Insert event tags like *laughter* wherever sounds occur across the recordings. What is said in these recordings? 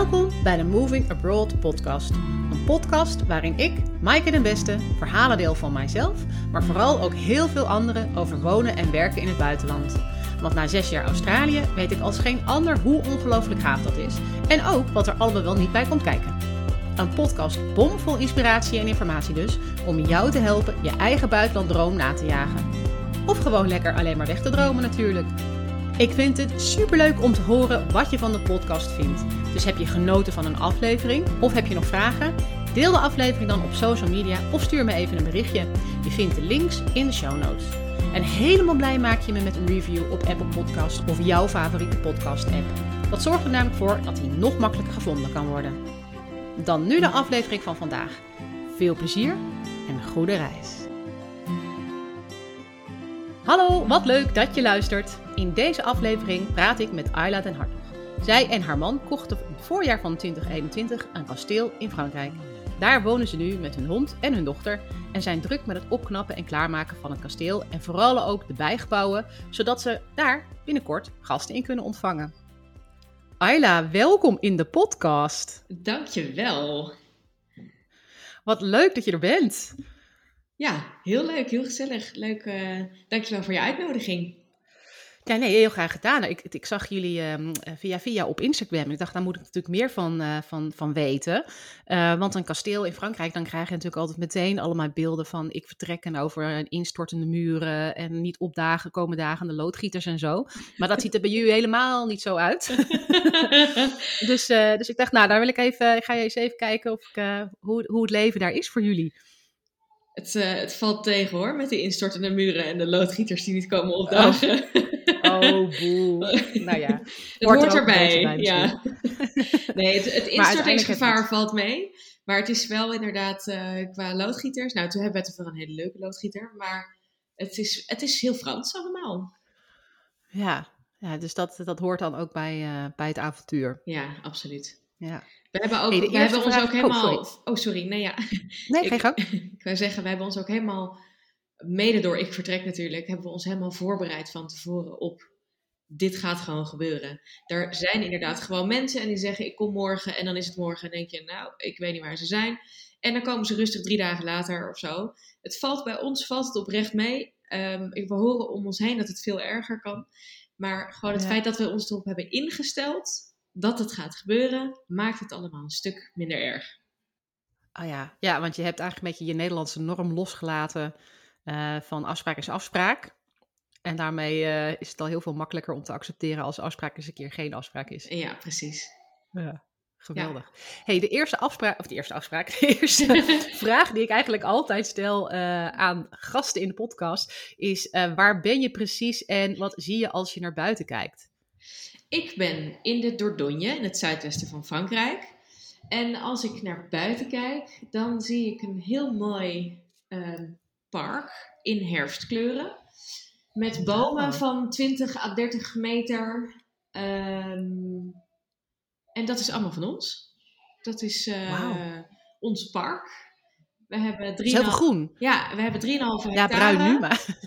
Welkom bij de Moving Abroad podcast. Een podcast waarin ik, Maaike den Beste, verhalen deel van mijzelf, maar vooral ook heel veel anderen over wonen en werken in het buitenland. Want na zes jaar Australië weet ik als geen ander hoe ongelooflijk gaaf dat is. En ook wat er allemaal wel niet bij komt kijken. Een podcast bomvol inspiratie en informatie dus, om jou te helpen je eigen buitenlanddroom na te jagen. Of gewoon lekker alleen maar weg te dromen natuurlijk. Ik vind het superleuk om te horen wat je van de podcast vindt. Dus heb je genoten van een aflevering of heb je nog vragen? Deel de aflevering dan op social media of stuur me even een berichtje. Je vindt de links in de show notes. En helemaal blij maak je me met een review op Apple Podcast of jouw favoriete podcast app. Dat zorgt er namelijk voor dat hij nog makkelijker gevonden kan worden. Dan nu de aflevering van vandaag. Veel plezier en een goede reis. Hallo, wat leuk dat je luistert. In deze aflevering praat ik met Ayla den Hartog. Zij en haar man kochten in het voorjaar van 2021 een kasteel in Frankrijk. Daar wonen ze nu met hun hond en hun dochter en zijn druk met het opknappen en klaarmaken van het kasteel en vooral ook de bijgebouwen, zodat ze daar binnenkort gasten in kunnen ontvangen. Ayla, welkom in de podcast. Dankjewel. Wat leuk dat je er bent. Ja, heel leuk, heel gezellig. Leuk, uh, dankjewel voor je uitnodiging. Ja, nee, heel graag gedaan. Ik, ik zag jullie uh, via via op Instagram. Ik dacht, daar moet ik natuurlijk meer van, uh, van, van weten. Uh, want een kasteel in Frankrijk, dan krijg je natuurlijk altijd meteen allemaal beelden van... ik vertrekken over instortende muren en niet opdagen, komen dagen de loodgieters en zo. Maar dat ziet er bij jullie helemaal niet zo uit. *laughs* dus, dus ik dacht, nou, daar wil ik even, ik ga je eens even kijken of ik, hoe, hoe het leven daar is voor jullie. Het, uh, het, valt tegen hoor, met de instortende muren en de loodgieters die niet komen opdagen. Oh, oh boe. *laughs* nou ja, het hoort, hoort erbij. Bij, ja. nee, het, het *laughs* instortingsgevaar valt mee. Maar het is wel inderdaad uh, qua loodgieters. Nou, toen hebben we het wel een hele leuke loodgieter. Maar het is, het is heel Frans allemaal. Ja, ja dus dat, dat hoort dan ook bij, uh, bij het avontuur. Ja, absoluut. Ja. We hebben, ook, hey, we hebben ons ook helemaal. Oh, sorry. Oh, sorry. Nee, ja. Nee, *laughs* geen gang. *laughs* Ik wou zeggen, we hebben ons ook helemaal. Mede door ik vertrek natuurlijk, hebben we ons helemaal voorbereid van tevoren op. Dit gaat gewoon gebeuren. Er zijn inderdaad gewoon mensen en die zeggen: Ik kom morgen. En dan is het morgen. En denk je: Nou, ik weet niet waar ze zijn. En dan komen ze rustig drie dagen later of zo. Het valt bij ons valt het oprecht mee. Um, we horen om ons heen dat het veel erger kan. Maar gewoon het ja. feit dat we ons erop hebben ingesteld dat het gaat gebeuren, maakt het allemaal een stuk minder erg. Oh ja, ja want je hebt eigenlijk een beetje je Nederlandse norm losgelaten uh, van afspraak is afspraak. En daarmee uh, is het al heel veel makkelijker om te accepteren als afspraak eens een keer geen afspraak is. Ja, precies. Ja, geweldig. Ja. hey, de eerste afspraak, of de eerste afspraak, *laughs* de eerste *laughs* vraag die ik eigenlijk altijd stel uh, aan gasten in de podcast is: waar ben je precies en wat zie je als je naar buiten kijkt? Ik ben in de Dordogne, in het zuidwesten van Frankrijk. En als ik naar buiten kijk, dan zie ik een heel mooi uh, park in herfstkleuren. Met bomen van 20 à 30 meter. Um, en dat is allemaal van ons. Dat is uh, wow. ons park. We hebben drie. Heel groen. Ja, we hebben 3,5 hectare. Ja, bruin nu, maar.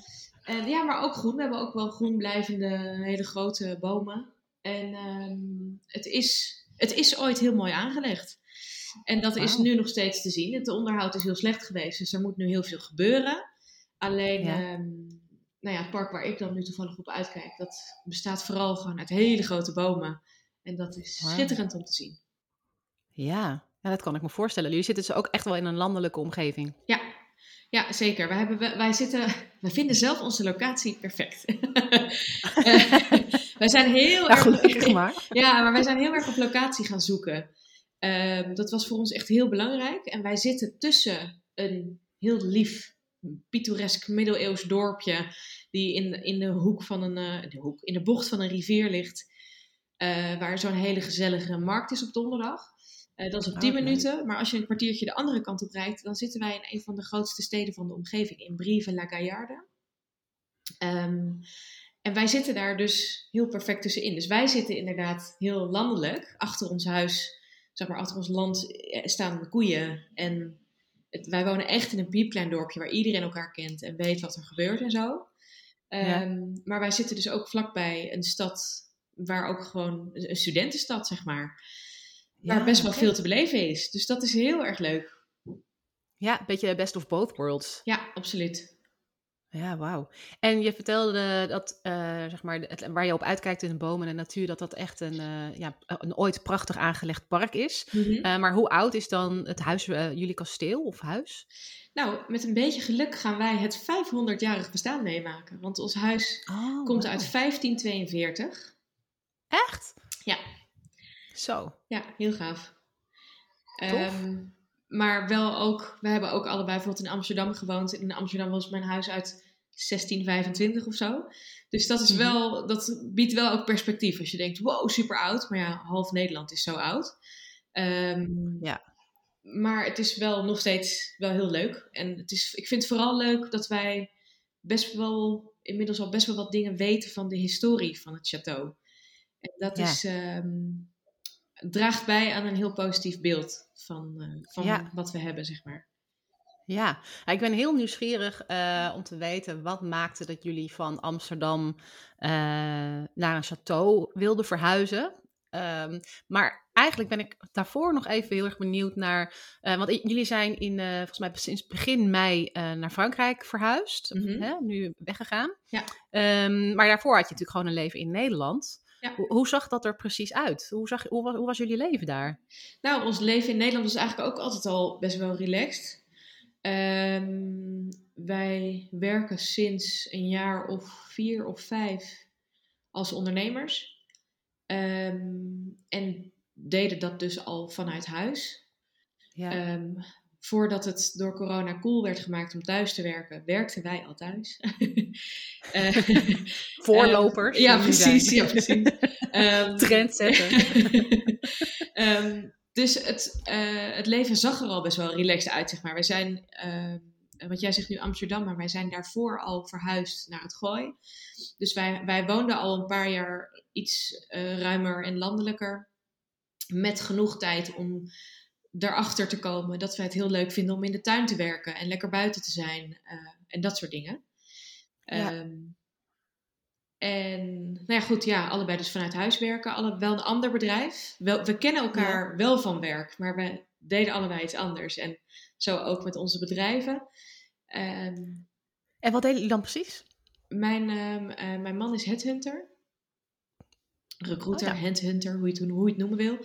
En, ja, maar ook groen. We hebben ook wel groen blijvende hele grote bomen. En um, het, is, het is ooit heel mooi aangelegd. En dat wow. is nu nog steeds te zien. Het onderhoud is heel slecht geweest, dus er moet nu heel veel gebeuren. Alleen, ja. um, nou ja, het park waar ik dan nu toevallig op uitkijk, dat bestaat vooral gewoon uit hele grote bomen. En dat is wow. schitterend om te zien. Ja. ja, dat kan ik me voorstellen. Jullie zitten dus ook echt wel in een landelijke omgeving. Ja, ja, zeker. Wij, hebben, wij, zitten, *laughs* wij vinden zelf onze locatie perfect. *laughs* *laughs* wij zijn heel erg. Maar. ja, maar wij zijn heel erg op locatie gaan zoeken. Um, dat was voor ons echt heel belangrijk. En wij zitten tussen een heel lief, pittoresk middeleeuws dorpje. die in, in de hoek van een. Uh, de hoek, in de bocht van een rivier ligt. Uh, waar zo'n hele gezellige markt is op donderdag. Uh, dat is op 10 okay. minuten. Maar als je een kwartiertje de andere kant op rijdt, dan zitten wij in een van de grootste steden van de omgeving, in Brive-la-Gaillarde. Um, en wij zitten daar dus heel perfect tussenin. Dus wij zitten inderdaad heel landelijk. Achter ons huis, zeg maar achter ons land, staan de koeien. En het, wij wonen echt in een piepklein dorpje waar iedereen elkaar kent en weet wat er gebeurt en zo. Um, ja. Maar wij zitten dus ook vlakbij een stad waar ook gewoon een studentenstad, zeg maar. Waar best wel veel te beleven is. Dus dat is heel erg leuk. Ja, een beetje best of both worlds. Ja, absoluut. Ja, wauw. En je vertelde dat, uh, zeg maar, het, waar je op uitkijkt in de bomen en de natuur, dat dat echt een, uh, ja, een ooit prachtig aangelegd park is. Mm -hmm. uh, maar hoe oud is dan het huis, jullie kasteel of huis? Nou, met een beetje geluk gaan wij het 500-jarig bestaan meemaken. Want ons huis oh, komt wow. uit 1542. Echt? Ja. Zo. Ja, heel gaaf. Um, maar wel ook, we hebben ook allebei bijvoorbeeld in Amsterdam gewoond. In Amsterdam was mijn huis uit 1625 of zo. Dus dat is Mhm. wel, dat biedt wel ook perspectief. Als je denkt, wow, super oud. Maar ja, half Nederland is zo oud. Ehm, Ja. Maar het is wel nog steeds wel heel leuk. En het is, ik vind het vooral leuk dat wij best wel, inmiddels al best wel wat dingen weten van de historie van het château. En dat Ja. is, ehm, draagt bij aan een heel positief beeld van, eh, van Ja. wat we hebben, zeg maar. Ja, ik ben heel nieuwsgierig eh, om te weten wat maakte dat jullie van Amsterdam eh, naar een château wilden verhuizen. Ehm, maar eigenlijk ben ik daarvoor nog even heel erg benieuwd naar. want jullie zijn in, volgens mij sinds begin mei naar Frankrijk verhuisd. Mhm. hè, nu weggegaan. Ja. Ehm, maar daarvoor had je natuurlijk gewoon een leven in Nederland. Ja. Hoe, hoe zag dat er precies uit? Hoe, zag, hoe, was, hoe was jullie leven daar? Nou, ons leven in Nederland was eigenlijk ook altijd al best wel relaxed. Ehm, wij werken sinds een jaar of vier of vijf als ondernemers. Ehm, en deden dat dus al vanuit huis. Ja. Ehm, voordat het door corona cool werd gemaakt om thuis te werken, werkten wij al thuis. *laughs* Eh, Voorlopers. ja, jullie precies. Ja, precies. Ehm, Trendsetter. *laughs* Ehm, dus het, eh, het leven zag er al best wel relaxed uit, zeg maar. Wij zijn, ehm, wat jij zegt nu Amsterdam, maar wij zijn daarvoor al verhuisd naar het Gooi. Dus wij, wij woonden al een paar jaar iets eh, ruimer en landelijker. Met genoeg tijd om daarachter te komen dat wij het heel leuk vinden om in de tuin te werken en lekker buiten te zijn eh, en dat soort dingen. Ja. Ehm, en nou ja, goed, ja, allebei dus vanuit huis werken. Alle, wel een ander bedrijf. Wel, we kennen elkaar wel van werk, maar we deden allebei iets anders. En zo ook met onze bedrijven. Ehm, En wat deden jullie dan precies? mijn, ehm, eh, mijn man is headhunter. Recruiter, Oh ja. headhunter, hoe je, het, hoe je het noemen wil.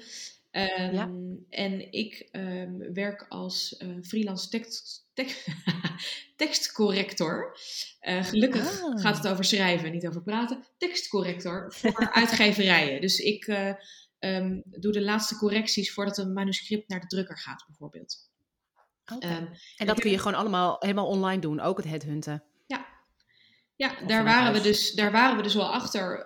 Ehm, Ja. En ik ehm, werk als eh, freelance tekst, tek- *laughs* tekstcorrector. Eh, gelukkig Ah. gaat het over schrijven, niet over praten. Tekstcorrector voor *laughs* uitgeverijen. Dus ik eh, ehm, doe de laatste correcties voordat een manuscript naar de drukker gaat, bijvoorbeeld. En dat kun je gewoon allemaal helemaal online doen, ook het headhunten. Ja, Of daar waren, we dus, daar waren we dus wel achter.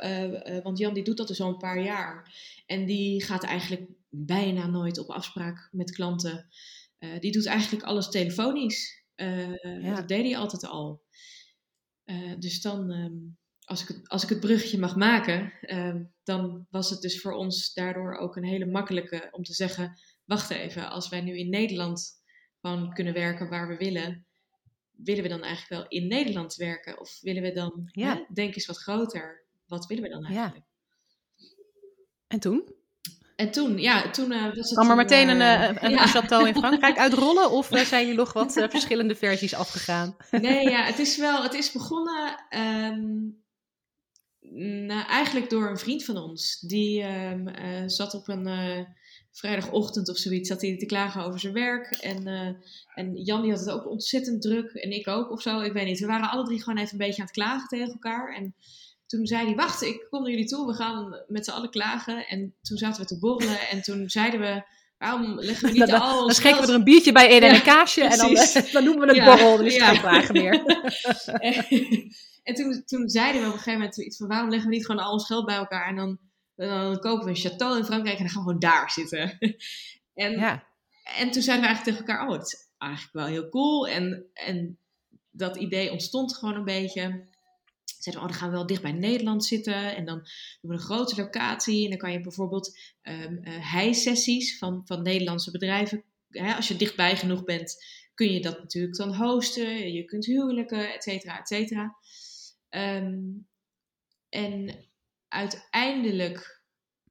want Jan die doet dat dus al een paar jaar. En die gaat eigenlijk bijna nooit op afspraak met klanten. Eh, die doet eigenlijk alles telefonisch. Eh, Ja. Dat deed hij altijd al. Eh, dus dan, ehm, als, ik het, als ik het bruggetje mag maken, ehm, dan was het dus voor ons daardoor ook een hele makkelijke om te zeggen: wacht even, als wij nu in Nederland gewoon kunnen werken waar we willen, willen we dan eigenlijk wel in Nederland werken? Of willen we dan, Ja. hè, denk eens wat groter, wat willen we dan Ja. eigenlijk? En toen? En toen, ja, toen eh, was het... Kwam er een, meteen een, eh, een, *laughs* ja. een château in Frankrijk uitrollen? Of zijn jullie nog wat *laughs* verschillende versies afgegaan? Nee, ja, het *laughs* is wel, het is begonnen ehm, nou, eigenlijk door een vriend van ons. Die ehm, eh, zat op een vrijdagochtend of zoiets, zat hij te klagen over zijn werk. En, en Jan die had het ook ontzettend druk en ik ook of zo, ik weet niet. We waren alle drie gewoon even een beetje aan het klagen tegen elkaar. En toen zei hij, wacht, ik kom naar jullie toe, we gaan met z'n allen klagen. En toen zaten we te borrelen en toen zeiden we, waarom leggen we *laughs* niet Dan, al dan schenken we er een biertje bij in en Ja, een kaasje. En dan, *laughs* dan noemen we het Ja, borrel. Dan is het ja. geen klagen meer. *laughs* en toen, toen zeiden we op een gegeven moment iets van waarom leggen we niet gewoon al ons geld bij elkaar en dan, dan kopen we een château in Frankrijk en dan gaan we gewoon daar zitten. en, en toen zeiden we eigenlijk tegen elkaar, oh, het is eigenlijk wel heel cool. En, en dat idee ontstond gewoon een beetje. Zeiden we, oh, dan gaan we wel dicht bij Nederland zitten. En dan doen we een grote locatie. En dan kan je bijvoorbeeld ehm eh, hei-sessies van, van Nederlandse bedrijven. Hè, als je dichtbij genoeg bent, kun je dat natuurlijk dan hosten. Je kunt huwelijken, et cetera, et cetera. Ehm, en uiteindelijk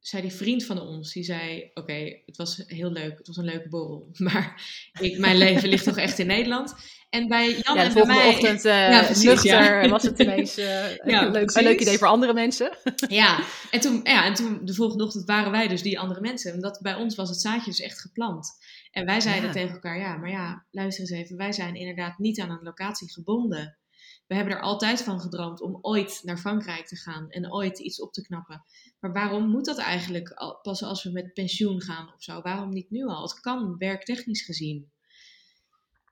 zei die vriend van ons, die zei: Oké, het was heel leuk, het was een leuke borrel, *laughs* maar ik, mijn leven ligt toch echt in Nederland. En bij Jan ja, en bij mij... ochtend uh, ja, precies, nuchter was het ineens uh, *laughs* ja, een, leuk, een leuk idee voor andere mensen. *laughs* ja, en toen, ja, en toen de volgende ochtend waren wij dus die andere mensen. En dat, bij ons was het zaadje dus echt geplant. En wij zeiden tegen elkaar, ja, maar ja, luister eens even, wij zijn inderdaad niet aan een locatie gebonden. We hebben er altijd van gedroomd om ooit naar Frankrijk te gaan en ooit iets op te knappen. Maar waarom moet dat eigenlijk pas als we met pensioen gaan of zo? Waarom niet nu al? Het kan werktechnisch gezien.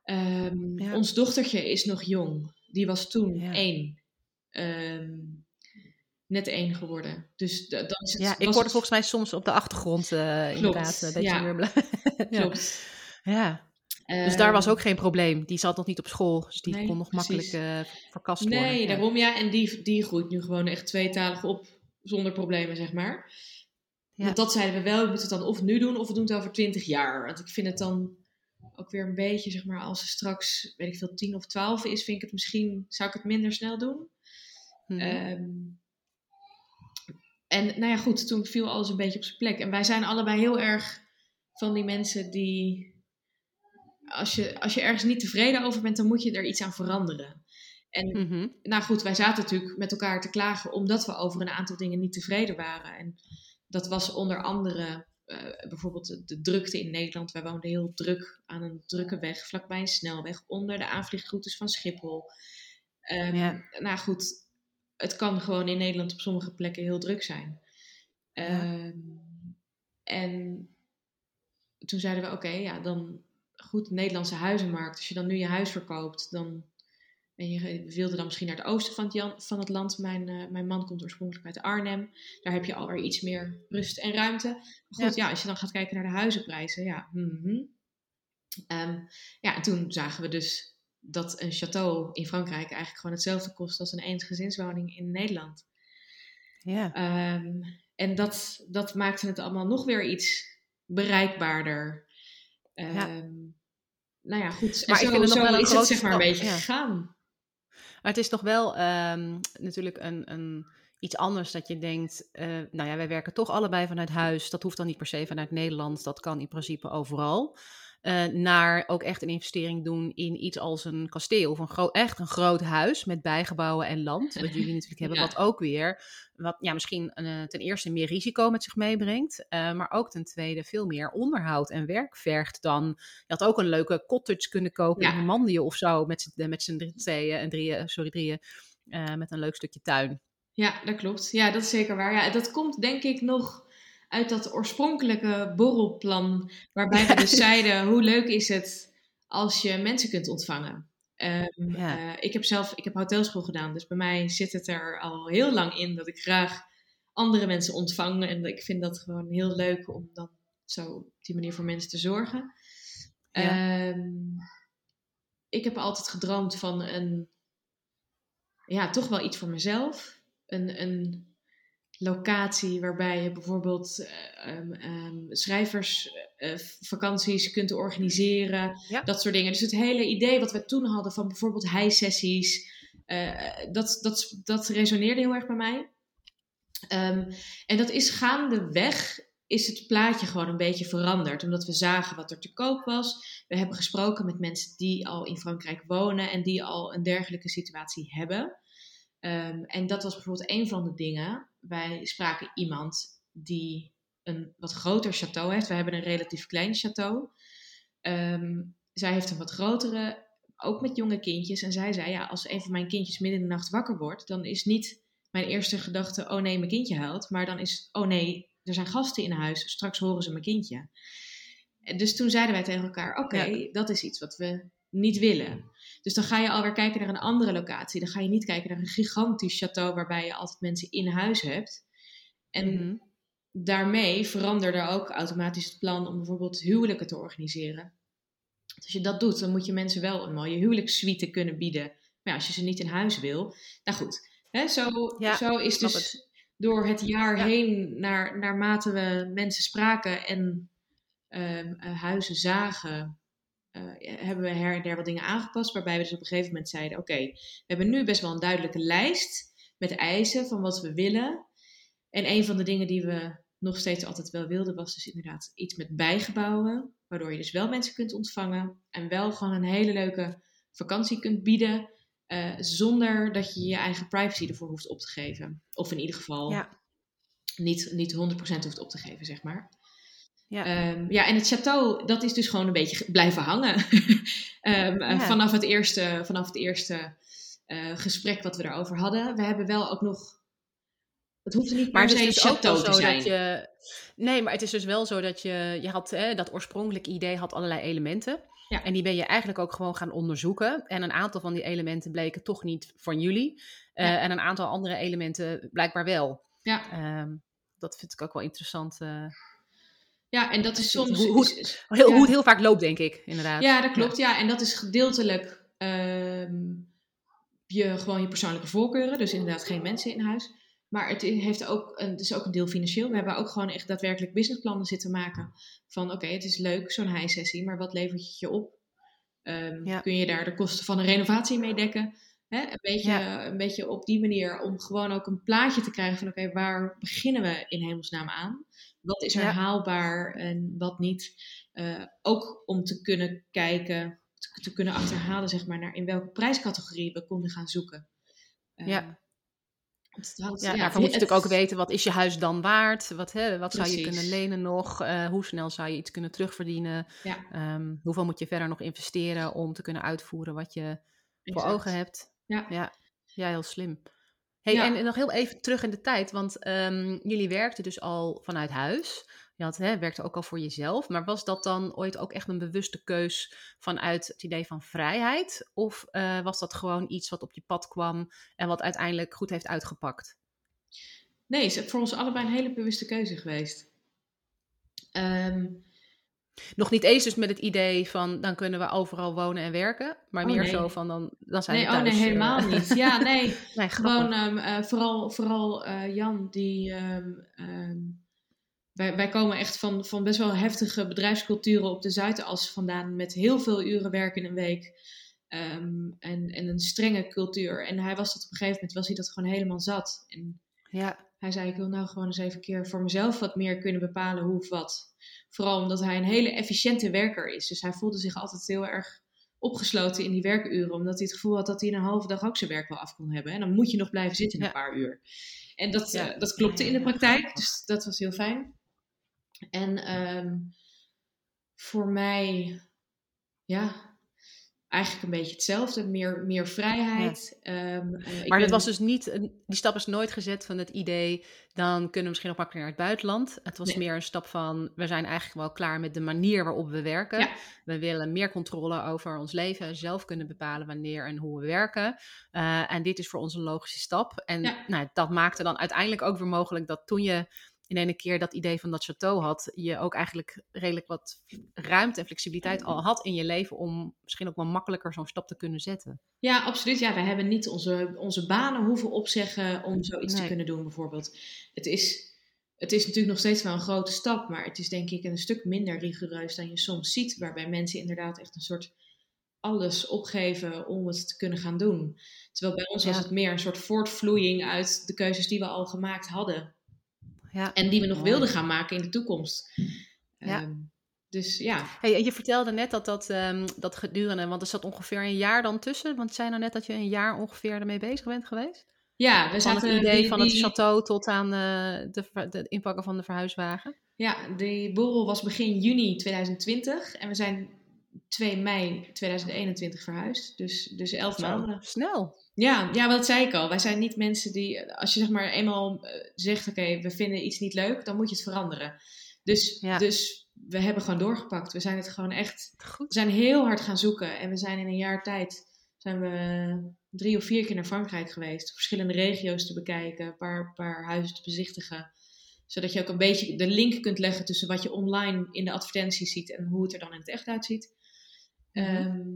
Um, Ons dochtertje is nog jong. Die was toen ja. één. Um, net één geworden. Dus dan is het, ja, ik hoorde volgens mij soms op de achtergrond uh, inderdaad een beetje murmelen. Klopt. ja. Dus daar was ook geen probleem. Die zat nog niet op school, dus die nee, kon nog precies. makkelijk uh, verkast worden. Nee, daarom ja. En die, die groeit nu gewoon echt tweetalig op, zonder problemen, zeg maar. Ja. Want dat zeiden we wel, we moeten het dan of nu doen of we doen het over twintig jaar. Want ik vind het dan ook weer een beetje, zeg maar, als ze straks, weet ik veel, tien of twaalf is, vind ik het misschien, zou ik het minder snel doen. Hmm. Um, en nou ja, goed, toen viel alles een beetje op zijn plek. En wij zijn allebei heel erg van die mensen die als je, als je ergens niet tevreden over bent, dan moet je er iets aan veranderen. En Mhm. nou goed, wij zaten natuurlijk met elkaar te klagen omdat we over een aantal dingen niet tevreden waren. En dat was onder andere eh, bijvoorbeeld de, de drukte in Nederland. Wij woonden heel druk aan een drukke weg, vlakbij een snelweg, onder de aanvliegroutes van Schiphol. Ja. Nou goed, het kan gewoon in Nederland op sommige plekken heel druk zijn. Ja. Ehm, en toen zeiden we, oké, ja, dan goed, de Nederlandse huizenmarkt. Als je dan nu je huis verkoopt, dan en je wilde dan misschien naar het oosten van het, jan- van het land. Mijn, eh, mijn man komt oorspronkelijk uit Arnhem. Daar heb je alweer iets meer rust en ruimte. Maar goed, ja. als je dan gaat kijken naar de huizenprijzen, ja. mhm. Ehm, ja, en toen zagen we dus dat een château in Frankrijk eigenlijk gewoon hetzelfde kost als een eensgezinswoning in Nederland. Ja. Ehm, en dat, dat maakte het allemaal nog weer iets bereikbaarder. Ehm. Nou ja, goed. En Maar ik vind het nog wel een is het zeg maar een beetje gegaan. Maar het is toch wel ehm, natuurlijk een, een, iets anders dat je denkt, eh, nou ja, wij werken toch allebei vanuit huis. Dat hoeft dan niet per se vanuit Nederland, dat kan in principe overal. Eh, naar ook echt een investering doen in iets als een kasteel of een echt een groot huis met bijgebouwen en land. Wat jullie *laughs* natuurlijk hebben, Ja. wat ook weer, wat ja, misschien eh, ten eerste meer risico met zich meebrengt, eh, maar ook ten tweede veel meer onderhoud en werk vergt dan. Je had ook een leuke cottage kunnen kopen Ja. in Normandië of zo, met z'n met z'n tweeën en drieën, sorry, drieën, met een leuk stukje tuin. Ja, dat klopt. Ja, dat is zeker waar. Ja, dat komt denk ik nog uit dat oorspronkelijke borrelplan. Waarbij we dus *laughs* zeiden, hoe leuk is het als je mensen kunt ontvangen. Ehm, Ja. eh, ik heb zelf ik heb hotelschool gedaan. Dus bij mij zit het er al heel lang in dat ik graag andere mensen ontvang. En ik vind dat gewoon heel leuk om dan zo op die manier voor mensen te zorgen. Ja. Ehm, ik heb altijd gedroomd van een, ja, toch wel iets voor mezelf. Een, een locatie waarbij je bijvoorbeeld eh, ehm, ehm, schrijversvakanties kunt organiseren. Ja. Dat soort dingen. Dus het hele idee wat we toen hadden van bijvoorbeeld high-sessies, eh, dat, dat, dat resoneerde heel erg bij mij. Ehm, en dat is gaandeweg is het plaatje gewoon een beetje veranderd. Omdat we zagen wat er te koop was. We hebben gesproken met mensen die al in Frankrijk wonen en die al een dergelijke situatie hebben. En dat was bijvoorbeeld een van de dingen. Wij spraken iemand die een wat groter château heeft. We hebben een relatief klein château. Ehm, zij heeft een wat grotere, ook met jonge kindjes. En zij zei, ja, als een van mijn kindjes midden in de nacht wakker wordt, dan is niet mijn eerste gedachte, oh nee, mijn kindje huilt. Maar dan is, oh nee, er zijn gasten in huis, straks horen ze mijn kindje. En Dus toen zeiden wij tegen elkaar, oké, dat is iets wat we niet willen. Dus dan ga je alweer kijken naar een andere locatie. Dan ga je niet kijken naar een gigantisch château waarbij je altijd mensen in huis hebt. En Mhm. daarmee veranderde ook automatisch het plan om bijvoorbeeld huwelijken te organiseren. Dus als je dat doet, dan moet je mensen wel een mooie huwelijkssuite kunnen bieden. Maar ja, als je ze niet in huis wil, nou goed. Hè, zo, Ja, zo is dus door het jaar Ja. heen, naar, naarmate we mensen spraken en ehm, eh, huizen zagen, hebben we her en der wat dingen aangepast. Waarbij we dus op een gegeven moment zeiden: Oké, we hebben nu best wel een duidelijke lijst met eisen van wat we willen. En een van de dingen die we nog steeds altijd wel wilde, was dus inderdaad iets met bijgebouwen. Waardoor je dus wel mensen kunt ontvangen. En wel gewoon een hele leuke vakantie kunt bieden. eh, zonder dat je je eigen privacy ervoor hoeft op te geven. Of in ieder geval Ja. niet, niet 100% hoeft op te geven, zeg maar. Ja. Ehm, ja, en het château, dat is dus gewoon een beetje blijven hangen. *laughs* Ehm, eh, Ja. vanaf het eerste, vanaf het eerste eh, gesprek wat we daarover hadden. We hebben wel ook nog... Het hoeft niet Maar per het se dus château te zo zijn. dat je. Nee, maar het is dus wel zo dat je. Je had hè, dat oorspronkelijke idee had allerlei elementen. Ja. En die ben je eigenlijk ook gewoon gaan onderzoeken. En een aantal van die elementen bleken toch niet van jullie. Eh, Ja. En een aantal andere elementen blijkbaar wel. Ja, Ehm, dat vind ik ook wel interessant. eh, ja, en dat is soms... Hoe- hoe- is- heel, Ja. Hoe het heel vaak loopt, denk ik, inderdaad. Ja, dat klopt. Ja, en dat is gedeeltelijk ehm, je, gewoon je persoonlijke voorkeuren. Dus inderdaad geen mensen in huis. Maar het heeft ook een, het is ook een deel financieel. We hebben ook gewoon echt daadwerkelijk businessplannen zitten maken. Van oké, het is leuk, zo'n high-sessie, maar wat levert het je op? Ehm, Ja. Kun je daar de kosten van een renovatie mee dekken? Hè? Een, beetje, Ja. een beetje op die manier om gewoon ook een plaatje te krijgen van oké, waar beginnen we in hemelsnaam aan? Wat is er Ja. haalbaar en wat niet? Eh, ook om te kunnen kijken, te, te kunnen achterhalen, zeg maar, naar in welke prijscategorie we konden gaan zoeken. Eh, Ja. het houdt- Ja, ja, daarvoor moet je natuurlijk ook weten, wat is je huis dan waard? Wat, hè, wat zou je kunnen lenen nog? Eh, hoe snel zou je iets kunnen terugverdienen? Ja. Ehm, hoeveel moet je verder nog investeren om te kunnen uitvoeren wat je voor ogen hebt? Ja. ja, ja heel slim. Hey, Ja. en, en nog heel even terug in de tijd, want ehm, jullie werkten dus al vanuit huis. Je had, hè, werkte ook al voor jezelf, maar was dat dan ooit ook echt een bewuste keus vanuit het idee van vrijheid? Of eh, was dat gewoon iets wat op je pad kwam en wat uiteindelijk goed heeft uitgepakt? Nee, het is voor ons allebei een hele bewuste keuze geweest. Ehm, Nog niet eens dus met het idee van dan kunnen we overal wonen en werken, maar Oh, meer nee. zo van dan, dan zijn nee, we oh thuis. nee, eh, helemaal niet. Ja, *laughs* nee. nee, Gewoon ehm, eh, vooral, vooral eh, Jan, die. ehm, ehm, wij, wij komen echt van, van best wel heftige bedrijfsculturen op de Zuidas vandaan. Met heel veel uren werk in een week. en, en een strenge cultuur. En hij was dat op een gegeven moment was hij dat gewoon helemaal zat. En Ja, hij zei: Ik wil nou gewoon eens even keer voor mezelf wat meer kunnen bepalen hoe of wat. Vooral omdat hij een hele efficiënte werker is. Dus hij voelde zich altijd heel erg opgesloten in die werkuren. Omdat hij het gevoel had dat hij in een halve dag ook zijn werk wel af kon hebben. En dan moet je nog blijven zitten Ja. een paar uur. En dat, Ja. eh, dat klopte in de praktijk. Dus dat was heel fijn. En ehm, voor mij, ja, eigenlijk een beetje hetzelfde. Meer, meer vrijheid. Ehm, eh, maar dat ben- was dus niet, een- die stap is nooit gezet van het idee, dan kunnen we misschien nog makkelijker naar het buitenland. Het was Nee. meer een stap van, we zijn eigenlijk wel klaar met de manier waarop we werken. Ja. We willen meer controle over ons leven, zelf kunnen bepalen wanneer en hoe we werken. Eh, en dit is voor ons een logische stap. En Ja. nou, dat maakte dan uiteindelijk ook weer mogelijk dat toen je in ene keer dat idee van dat château had, je ook eigenlijk redelijk wat ruimte en flexibiliteit al had in je leven om misschien ook wel makkelijker zo'n stap te kunnen zetten. Ja, absoluut. Ja, wij hebben niet onze, onze banen hoeven opzeggen om zoiets te kunnen doen, bijvoorbeeld. Het is, het is natuurlijk nog steeds wel een grote stap, maar het is denk ik een stuk minder rigoureus dan je soms ziet, waarbij mensen inderdaad echt een soort alles opgeven om het te kunnen gaan doen. Terwijl bij ons was het meer een soort voortvloeiing uit de keuzes die we al gemaakt hadden Ja. en die we nog Mooi. wilden gaan maken in de toekomst. Ja. Ehm, dus ja, Hey, en je vertelde net dat dat, ehm, dat gedurende, want er zat ongeveer een jaar dan tussen. Want je zei nou net dat je een jaar ongeveer ermee bezig bent geweest. ja we Van het zaten idee die- van het die- château tot aan eh, de, inpakken van de verhuiswagen. Ja, die borrel was begin juni 2020 en we zijn 2 mei 2021 verhuisd. Dus, dus 11 Zo, maanden. Snel. Ja, ja, wat zei ik al. Wij zijn niet mensen die, als je zeg maar eenmaal eh, zegt, oké, we vinden iets niet leuk, dan moet je het veranderen. Dus, Ja. dus we hebben gewoon doorgepakt. We zijn het gewoon echt, we Goed. zijn heel hard gaan zoeken. En we zijn in een jaar tijd, zijn we drie of vier keer naar Frankrijk geweest. Verschillende regio's te bekijken, een paar, paar huizen te bezichtigen. Zodat je ook een beetje de link kunt leggen tussen wat je online in de advertenties ziet en hoe het er dan in het echt uitziet. Mhm. Ehm,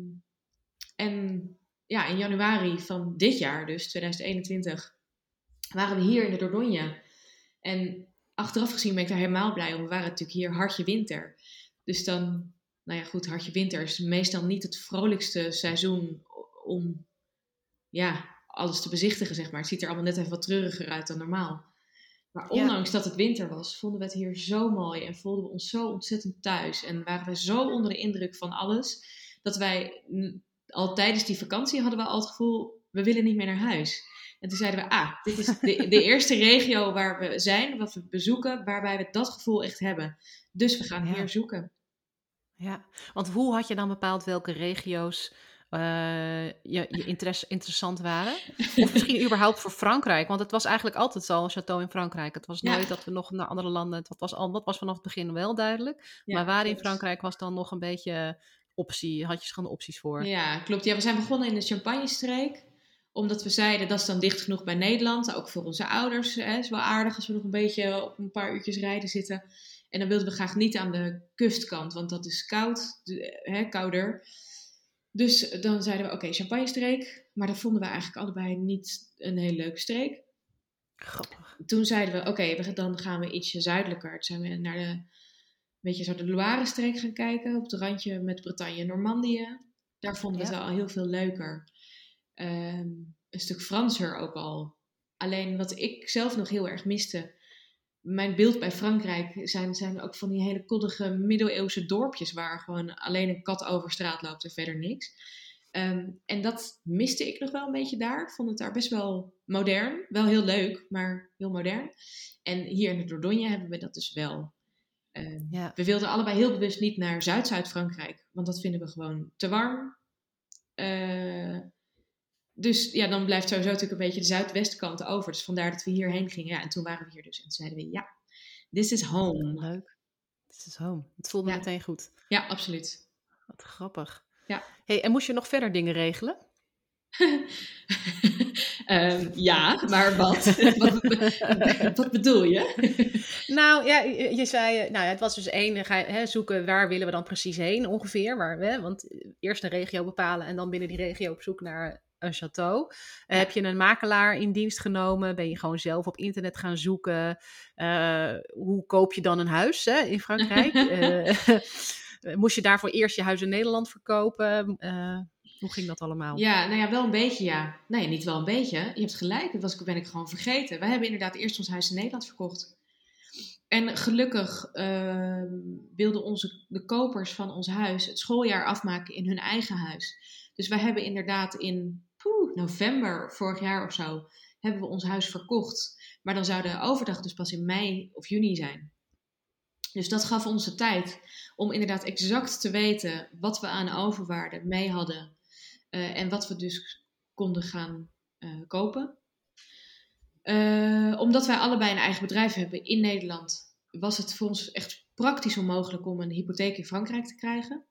en ja, in januari van dit jaar, dus 2021, waren we hier in de Dordogne. En achteraf gezien ben ik daar helemaal blij om. We waren natuurlijk hier hartje winter. Dus dan, nou ja goed, hartje winter is meestal niet het vrolijkste seizoen om ja, alles te bezichtigen, zeg maar. Het ziet er allemaal net even wat treuriger uit dan normaal. Maar ondanks dat het winter was, vonden we het hier zo mooi en voelden we ons zo ontzettend thuis. En waren we zo onder de indruk van alles, dat wij al tijdens die vakantie hadden we al het gevoel, we willen niet meer naar huis. En toen zeiden we, ah, dit is de, de *laughs* eerste regio waar we zijn, wat we bezoeken, waarbij we dat gevoel echt hebben. Dus we gaan hier zoeken. Ja, want hoe had je dan bepaald welke regio's uh, je, je interesse, interessant waren? Of misschien überhaupt voor Frankrijk? Want het was eigenlijk altijd al een château in Frankrijk. Het was nooit dat we nog naar andere landen... Dat was, al, dat was vanaf het begin wel duidelijk. maar waar in Frankrijk was dan nog een beetje optie? Had je gewoon opties voor? Ja, klopt. Ja, we zijn begonnen in de Champagne-streek omdat we zeiden dat is dan dicht genoeg bij Nederland. Ook voor onze ouders. Hè, is wel aardig als we nog een beetje op een paar uurtjes rijden zitten. En dan wilden we graag niet aan de kustkant, want dat is koud, hè, kouder. Dus dan zeiden we, oké, okay, Champagne-streek. Maar dat vonden we eigenlijk allebei niet een hele leuke streek. Grappig. Toen zeiden we, oké, dan gaan we ietsje zuidelijker. Toen zijn we naar de, beetje zo de Loire-streek gaan kijken. Op het randje met Bretagne en Normandië. Daar vonden we het wel heel veel leuker. Ehm, een stuk Franser ook al. Alleen wat ik zelf nog heel erg miste mijn beeld bij Frankrijk zijn, zijn ook van die hele koddige middeleeuwse dorpjes waar gewoon alleen een kat over straat loopt en verder niks. Ehm, en dat miste ik nog wel een beetje daar. Ik vond het daar best wel modern. Wel heel leuk, maar heel modern. En hier in de Dordogne hebben we dat dus wel. Ja. We wilden allebei heel bewust niet naar Zuid-Zuid-Frankrijk, want dat vinden we gewoon te warm. Uh, dus ja, dan blijft sowieso natuurlijk een beetje de zuidwestkant over. Dus vandaar dat we hierheen gingen. Ja, en toen waren we hier dus. En toen zeiden we, ja, this is home. Leuk. This is home. Het voelde meteen goed. Ja, absoluut. Wat grappig. Ja. Hey, en moest je nog verder dingen regelen? *laughs* um, ja, maar *laughs* wat? wat? wat? bedoel je? nou ja, je, zei, eh, nou, het was dus één, ga, hè, zoeken waar willen we dan precies heen ongeveer. Waar, hè, want eerst een regio bepalen en dan binnen die regio op zoek naar een château. Eh, heb je een makelaar in dienst genomen? Ben je gewoon zelf op internet gaan zoeken? Uh, hoe koop je dan een huis hè, in Frankrijk? uh, *laughs* *laughs* moest je daarvoor eerst je huis in Nederland verkopen? Hoe ging dat allemaal? Ja, nou ja, wel een beetje ja. Nee, niet wel een beetje. Je hebt gelijk, dat was, ben ik gewoon vergeten. We hebben inderdaad eerst ons huis in Nederland verkocht. En gelukkig uh, wilden onze, de kopers van ons huis het schooljaar afmaken in hun eigen huis. Dus wij hebben inderdaad in november vorig jaar of zo, hebben we ons huis verkocht. Maar dan zou de overdag dus pas in mei of juni zijn. Dus dat gaf ons de tijd om inderdaad exact te weten wat we aan overwaarde mee hadden. Uh, en wat we dus konden gaan uh, kopen. Uh, omdat wij allebei een eigen bedrijf hebben in Nederland, was het voor ons echt praktisch onmogelijk om een hypotheek in Frankrijk te krijgen.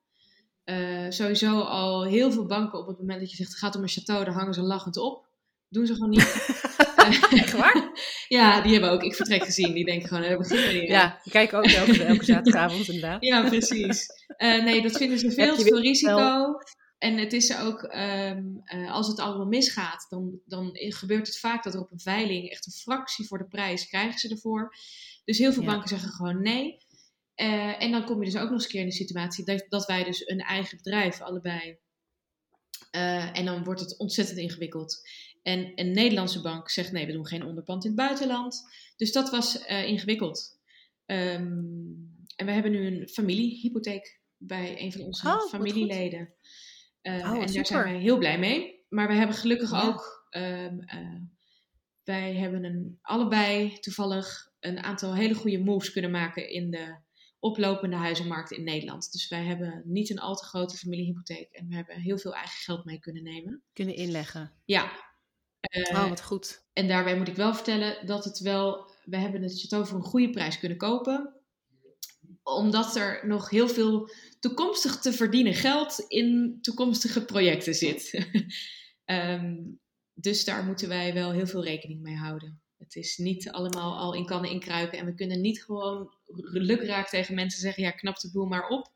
Sowieso al heel veel banken op het moment dat je zegt het gaat om een château, daar hangen ze lachend op. Doen ze gewoon niet. *laughs* Echt waar? *laughs* ja, die hebben ook ik vertrek gezien. Die denken gewoon, we beginnen hier. Ja, die kijken ook elke, elke zaterdagavond inderdaad. *laughs* ja, precies. Nee, dat vinden ze veel te veel risico. En het is ook, um, uh, als het allemaal misgaat, dan, dan gebeurt het vaak dat er op een veiling echt een fractie voor de prijs krijgen ze ervoor. Dus heel veel ja. banken zeggen gewoon nee. Uh, en dan kom je dus ook nog eens een keer in de situatie dat, dat wij dus een eigen bedrijf allebei. Uh, en dan wordt het ontzettend ingewikkeld. En een Nederlandse bank zegt nee, we doen geen onderpand in het buitenland. Dus dat was ingewikkeld. Um, en we hebben nu een familiehypotheek bij een van onze oh, familieleden. Uh, oh, en super. daar zijn wij heel blij mee. Maar we hebben gelukkig ja. ook, um, wij hebben een, allebei toevallig een aantal hele goede moves kunnen maken in de oplopende huizenmarkt in Nederland. Dus wij hebben niet een al te grote familiehypotheek en we hebben heel veel eigen geld mee kunnen nemen. Kunnen inleggen. Ja. Uh, oh, wat goed. En daarbij moet ik wel vertellen dat het wel, we hebben het voor een goede prijs kunnen kopen. Omdat er nog heel veel toekomstig te verdienen geld in toekomstige projecten zit. um, *laughs* dus daar moeten wij wel heel veel rekening mee houden. Het is niet allemaal al in kannen inkruipen. En we kunnen niet gewoon lukraak tegen mensen zeggen: ja, knap de boel maar op.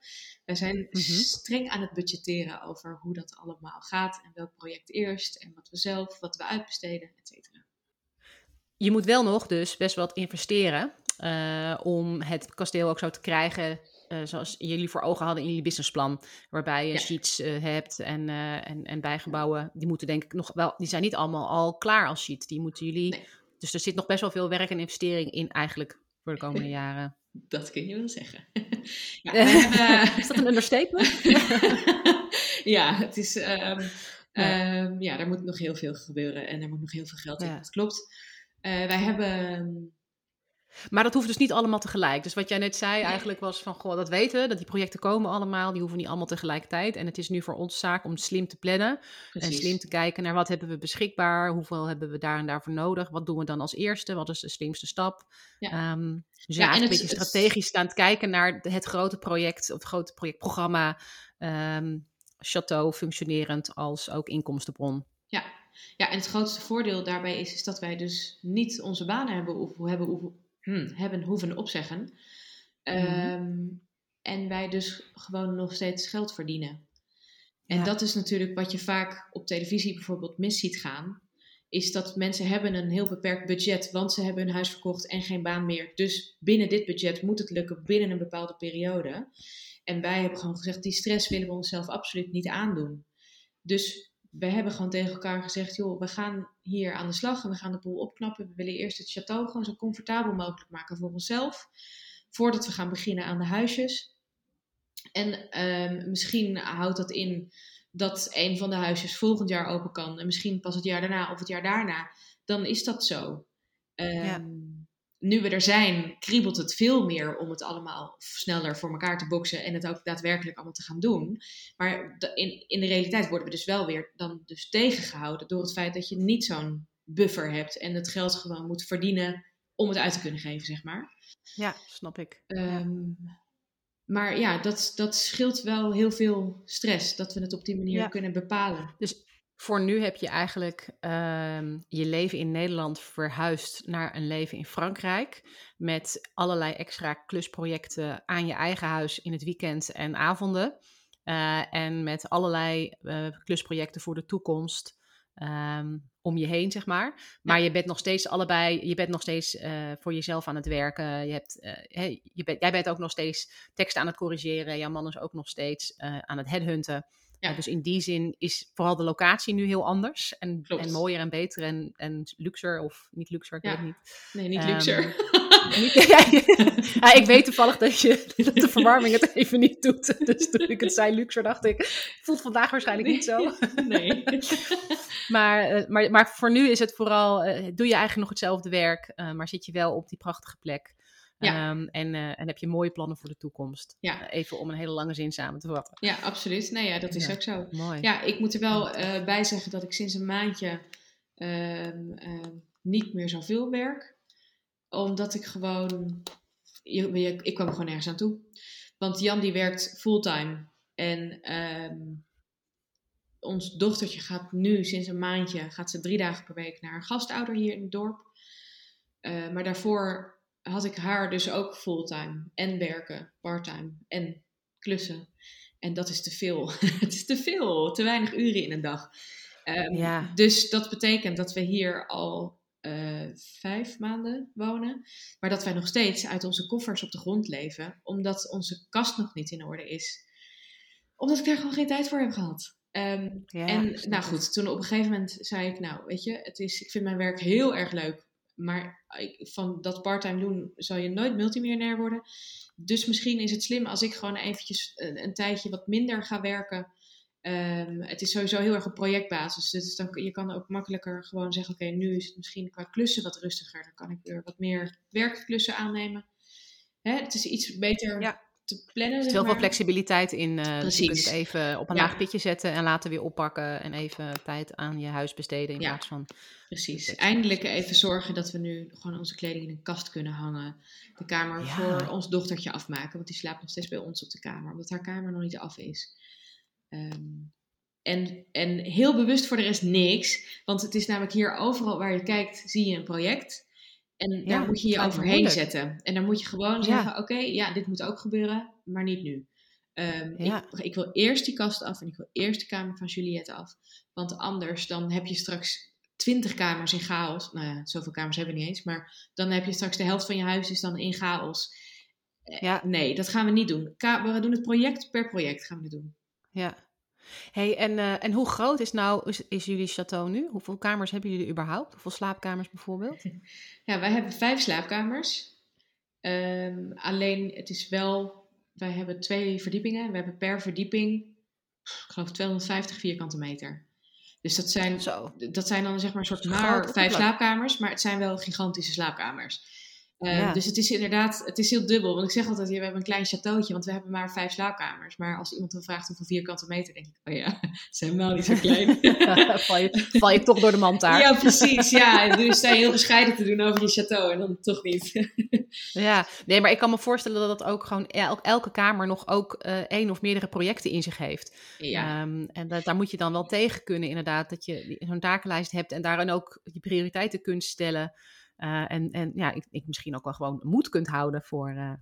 Wij zijn mm -hmm. streng aan het budgetteren over hoe dat allemaal gaat. En welk project eerst. En wat we zelf, wat we uitbesteden, et cetera. Je moet wel nog dus best wat investeren. Uh, om het kasteel ook zo te krijgen uh, zoals jullie voor ogen hadden in jullie businessplan. Waarbij je ja. sheets uh, hebt en, en, en bijgebouwen. Die moeten denk ik nog wel, die zijn niet allemaal al klaar als sheet. Die moeten jullie nee. dus er zit nog best wel veel werk en investering in eigenlijk voor de komende *laughs* jaren. Dat kun je wel zeggen. *laughs* ja, hebben... Is dat een understatement? *laughs* ja, het is... Um, ja. Um, ja, daar moet nog heel veel gebeuren en er moet nog heel veel geld in. Dat klopt. Uh, wij hebben maar dat hoeft dus niet allemaal tegelijk. Dus wat jij net zei eigenlijk was van, goh, dat weten we, dat die projecten komen allemaal, die hoeven niet allemaal tegelijkertijd. En het is nu voor ons zaak om slim te plannen Precies. en slim te kijken naar wat hebben we beschikbaar, hoeveel hebben we daar en daarvoor nodig, wat doen we dan als eerste, wat is de slimste stap. Ja. Um, dus ja, eigenlijk een beetje strategisch staan te kijken naar het grote project, of het grote projectprogramma, um, Chateau functionerend als ook inkomstenbron. Ja. en het grootste voordeel daarbij is, is dat wij dus niet onze banen hebben, of hebben hmm, hebben hoeven opzeggen. Um, En wij dus gewoon nog steeds geld verdienen. En dat is natuurlijk wat je vaak op televisie bijvoorbeeld mis ziet gaan. Is dat mensen hebben een heel beperkt budget, want ze hebben hun huis verkocht en geen baan meer. Dus binnen dit budget moet het lukken binnen een bepaalde periode. En wij hebben gewoon gezegd, die stress willen we onszelf absoluut niet aandoen. Dus we hebben gewoon tegen elkaar gezegd, joh, we gaan hier aan de slag en we gaan de boel opknappen. We willen eerst het château gewoon zo comfortabel mogelijk maken voor onszelf, voordat we gaan beginnen aan de huisjes. En ehm, misschien houdt dat in dat een van de huisjes volgend jaar open kan en misschien pas het jaar daarna of het jaar daarna. Dan is dat zo. ja. Ehm, nu we er zijn, kriebelt het veel meer om het allemaal sneller voor elkaar te boksen en het ook daadwerkelijk allemaal te gaan doen. Maar in, in de realiteit worden we dus wel weer dan dus tegengehouden door het feit dat je niet zo'n buffer hebt en het geld gewoon moet verdienen om het uit te kunnen geven, zeg maar. Ja, snap ik. Um, maar ja, dat, dat scheelt wel heel veel stress, dat we het op die manier kunnen bepalen. Dus voor nu heb je eigenlijk ehm, je leven in Nederland verhuisd naar een leven in Frankrijk. Met allerlei extra klusprojecten aan je eigen huis in het weekend en avonden. Uh, en met allerlei uh, klusprojecten voor de toekomst um, om je heen, zeg maar. Maar je bent nog steeds allebei, je bent nog steeds uh, voor jezelf aan het werken. Je hebt, hey, je bent, jij bent ook nog steeds teksten aan het corrigeren. Jouw man is ook nog steeds aan het headhunten. Ja. dus in die zin is vooral de locatie nu heel anders. En, en mooier en beter en, en luxer. Of niet luxer, ik weet het niet. Nee, niet um, luxer. *laughs* niet, *laughs* ja, ik weet toevallig dat, je, *laughs* dat de verwarming het even niet doet. Dus toen ik het zei luxer, dacht ik... Voelt vandaag waarschijnlijk niet zo. Nee. maar, uh, maar, maar voor nu is het vooral... Uh, doe je eigenlijk nog hetzelfde werk. Uh, maar zit je wel op die prachtige plek. Ja. Um, en, uh, en heb je mooie plannen voor de toekomst. Ja. Uh, even om een hele lange zin samen te vatten. Ja, absoluut. Nee, ja, dat is ja. ook zo. Mooi. Ja, ik moet er wel uh, bij zeggen dat ik sinds een maandje niet meer zoveel werk. Omdat ik gewoon... Je, je, ik kwam gewoon nergens aan toe. Want Jan die werkt fulltime. En ons dochtertje gaat nu sinds een maandje... gaat ze drie dagen per week naar een gastouder hier in het dorp. maar daarvoor had ik haar dus ook fulltime en werken, parttime en klussen. En dat is te veel. *laughs* het is te veel, te weinig uren in een dag. Um, ja. Dus dat betekent dat we hier al uh, vijf maanden wonen, maar dat wij nog steeds uit onze koffers op de grond leven, omdat onze kast nog niet in orde is. Omdat ik daar gewoon geen tijd voor heb gehad. Um, ja, en nou goed, toen op een gegeven moment zei ik, nou weet je, het is, ik vind mijn werk heel erg leuk. Maar van dat parttime doen zal je nooit multimiljonair worden. Dus misschien is het slim als ik gewoon eventjes een, tijdje wat minder ga werken. Um, het is sowieso heel erg op projectbasis. Dus dan, je kan ook makkelijker gewoon zeggen: Oké, nu is het misschien qua klussen wat rustiger. Dan kan ik weer wat meer werkklussen aannemen. Hè, het is iets beter ja te plannen. Er veel flexibiliteit in. Uh, dus je kunt het even op een ja. laag pitje zetten en later weer oppakken en even tijd aan je huis besteden in ja. plaats van... Precies. Eindelijk even zorgen dat we nu gewoon onze kleding in een kast kunnen hangen. De kamer ja. voor ons dochtertje afmaken, want die slaapt nog steeds bij ons op de kamer, omdat haar kamer nog niet af is. Um, en, en heel bewust voor de rest niks, want het is namelijk hier overal waar je kijkt, zie je een project. En daar moet je je overheen zetten. En dan moet je gewoon zeggen: Oké, okay, ja, dit moet ook gebeuren, maar niet nu. Um, ik, ik, wil eerst die kast af en ik wil eerst de kamer van Juliette af. Want anders dan heb je straks twintig kamers in chaos. Nou ja, zoveel kamers hebben we niet eens. Maar dan heb je straks de helft van je huis is dan in chaos. Ja. Nee, dat gaan we niet doen. Ka we doen het project per project gaan we doen. Ja, Hey, en, uh, en hoe groot is nou is, is, jullie château nu? Hoeveel kamers hebben jullie überhaupt? Hoeveel slaapkamers bijvoorbeeld? *laughs* Ja, wij hebben vijf slaapkamers. Um, alleen het is wel, wij hebben twee verdiepingen. We hebben per verdieping, ik geloof 250 vierkante meter. Dus dat zijn, Zo. dat zijn dan zeg maar een soort maar vijf slaapkamers, maar het zijn wel gigantische slaapkamers. Uh, Dus het is inderdaad, het is heel dubbel. Want ik zeg altijd, we hebben een klein chateautje, want we hebben maar vijf slaapkamers. Maar als iemand dan vraagt hoeveel vierkante meter, denk ik, oh ja, *laughs* het zijn helemaal niet zo klein. *laughs* val, je, val je toch door de mand daar. Ja, precies. Ja, en nu sta je heel bescheiden te doen over je chateau en dan toch niet. *laughs* ja, nee, maar ik kan me voorstellen dat dat ook gewoon elke kamer nog ook uh, één of meerdere projecten in zich heeft. Ja. Um, en dat, daar moet je dan wel tegen kunnen, inderdaad, dat je zo'n takenlijst hebt en daarin ook je prioriteiten kunt stellen. Uh, en, en ja, ik, ik, misschien ook wel gewoon moed kunt houden voor, uh,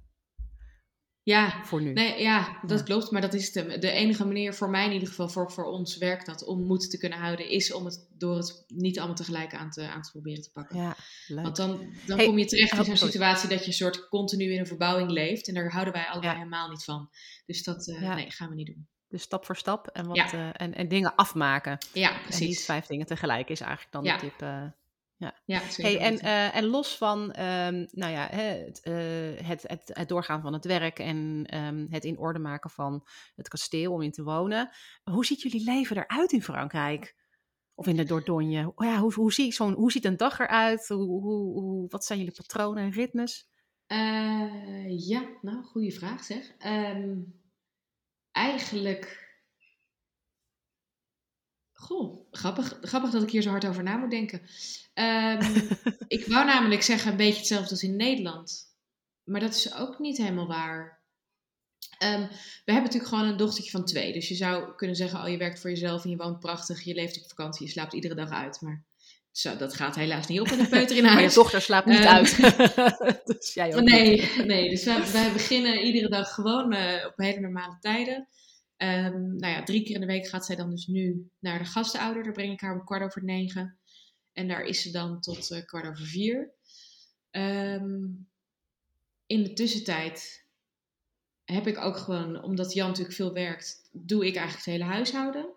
ja, voor nu. Nee, ja, dat klopt. Maar dat is de, de enige manier voor mij in ieder geval, voor, voor ons werkt dat, om moed te kunnen houden, is om het door het niet allemaal tegelijk aan te, aan te proberen te pakken. Ja, leuk. Want dan, dan kom je terecht in zo'n situatie dat je een soort continu in een verbouwing leeft. En daar houden wij allebei helemaal niet van. Dus dat uh, nee, gaan we niet doen. Dus stap voor stap en, wat, en, en dingen afmaken. Ja, precies. En niet vijf dingen tegelijk is eigenlijk dan de tip ja. ja hey, en, uh, en los van um, nou ja, het, uh, het, het, het, doorgaan van het werk en um, het in orde maken van het kasteel om in te wonen, hoe ziet jullie leven eruit in Frankrijk? Of in de Dordogne? Ja, hoe, hoe, zie zo'n, hoe ziet een dag eruit? Hoe, hoe, hoe, wat zijn jullie patronen en ritmes? Uh, ja, nou, goede vraag zeg. Um, eigenlijk Goh, grappig, grappig dat ik hier zo hard over na moet denken. Um, *laughs* ik wou namelijk zeggen een beetje hetzelfde als in Nederland. Maar dat is ook niet helemaal waar. Um, we hebben natuurlijk gewoon een dochtertje van twee. Dus je zou kunnen zeggen, oh je werkt voor jezelf en je woont prachtig. Je leeft op vakantie, je slaapt iedere dag uit. Maar zo, dat gaat helaas niet op met een *laughs* peuter in huis. maar je dochter slaapt niet um, uit. *laughs* dus jij ook nee, nee, dus wij, wij, beginnen iedere dag gewoon uh, op hele normale tijden. Um, nou ja, drie keer in de week gaat zij dan dus nu naar de gastouder. Daar breng ik haar om kwart over negen. En daar is ze dan tot uh, kwart over vier. Um, in de tussentijd heb ik ook gewoon, omdat Jan natuurlijk veel werkt, doe ik eigenlijk het hele huishouden.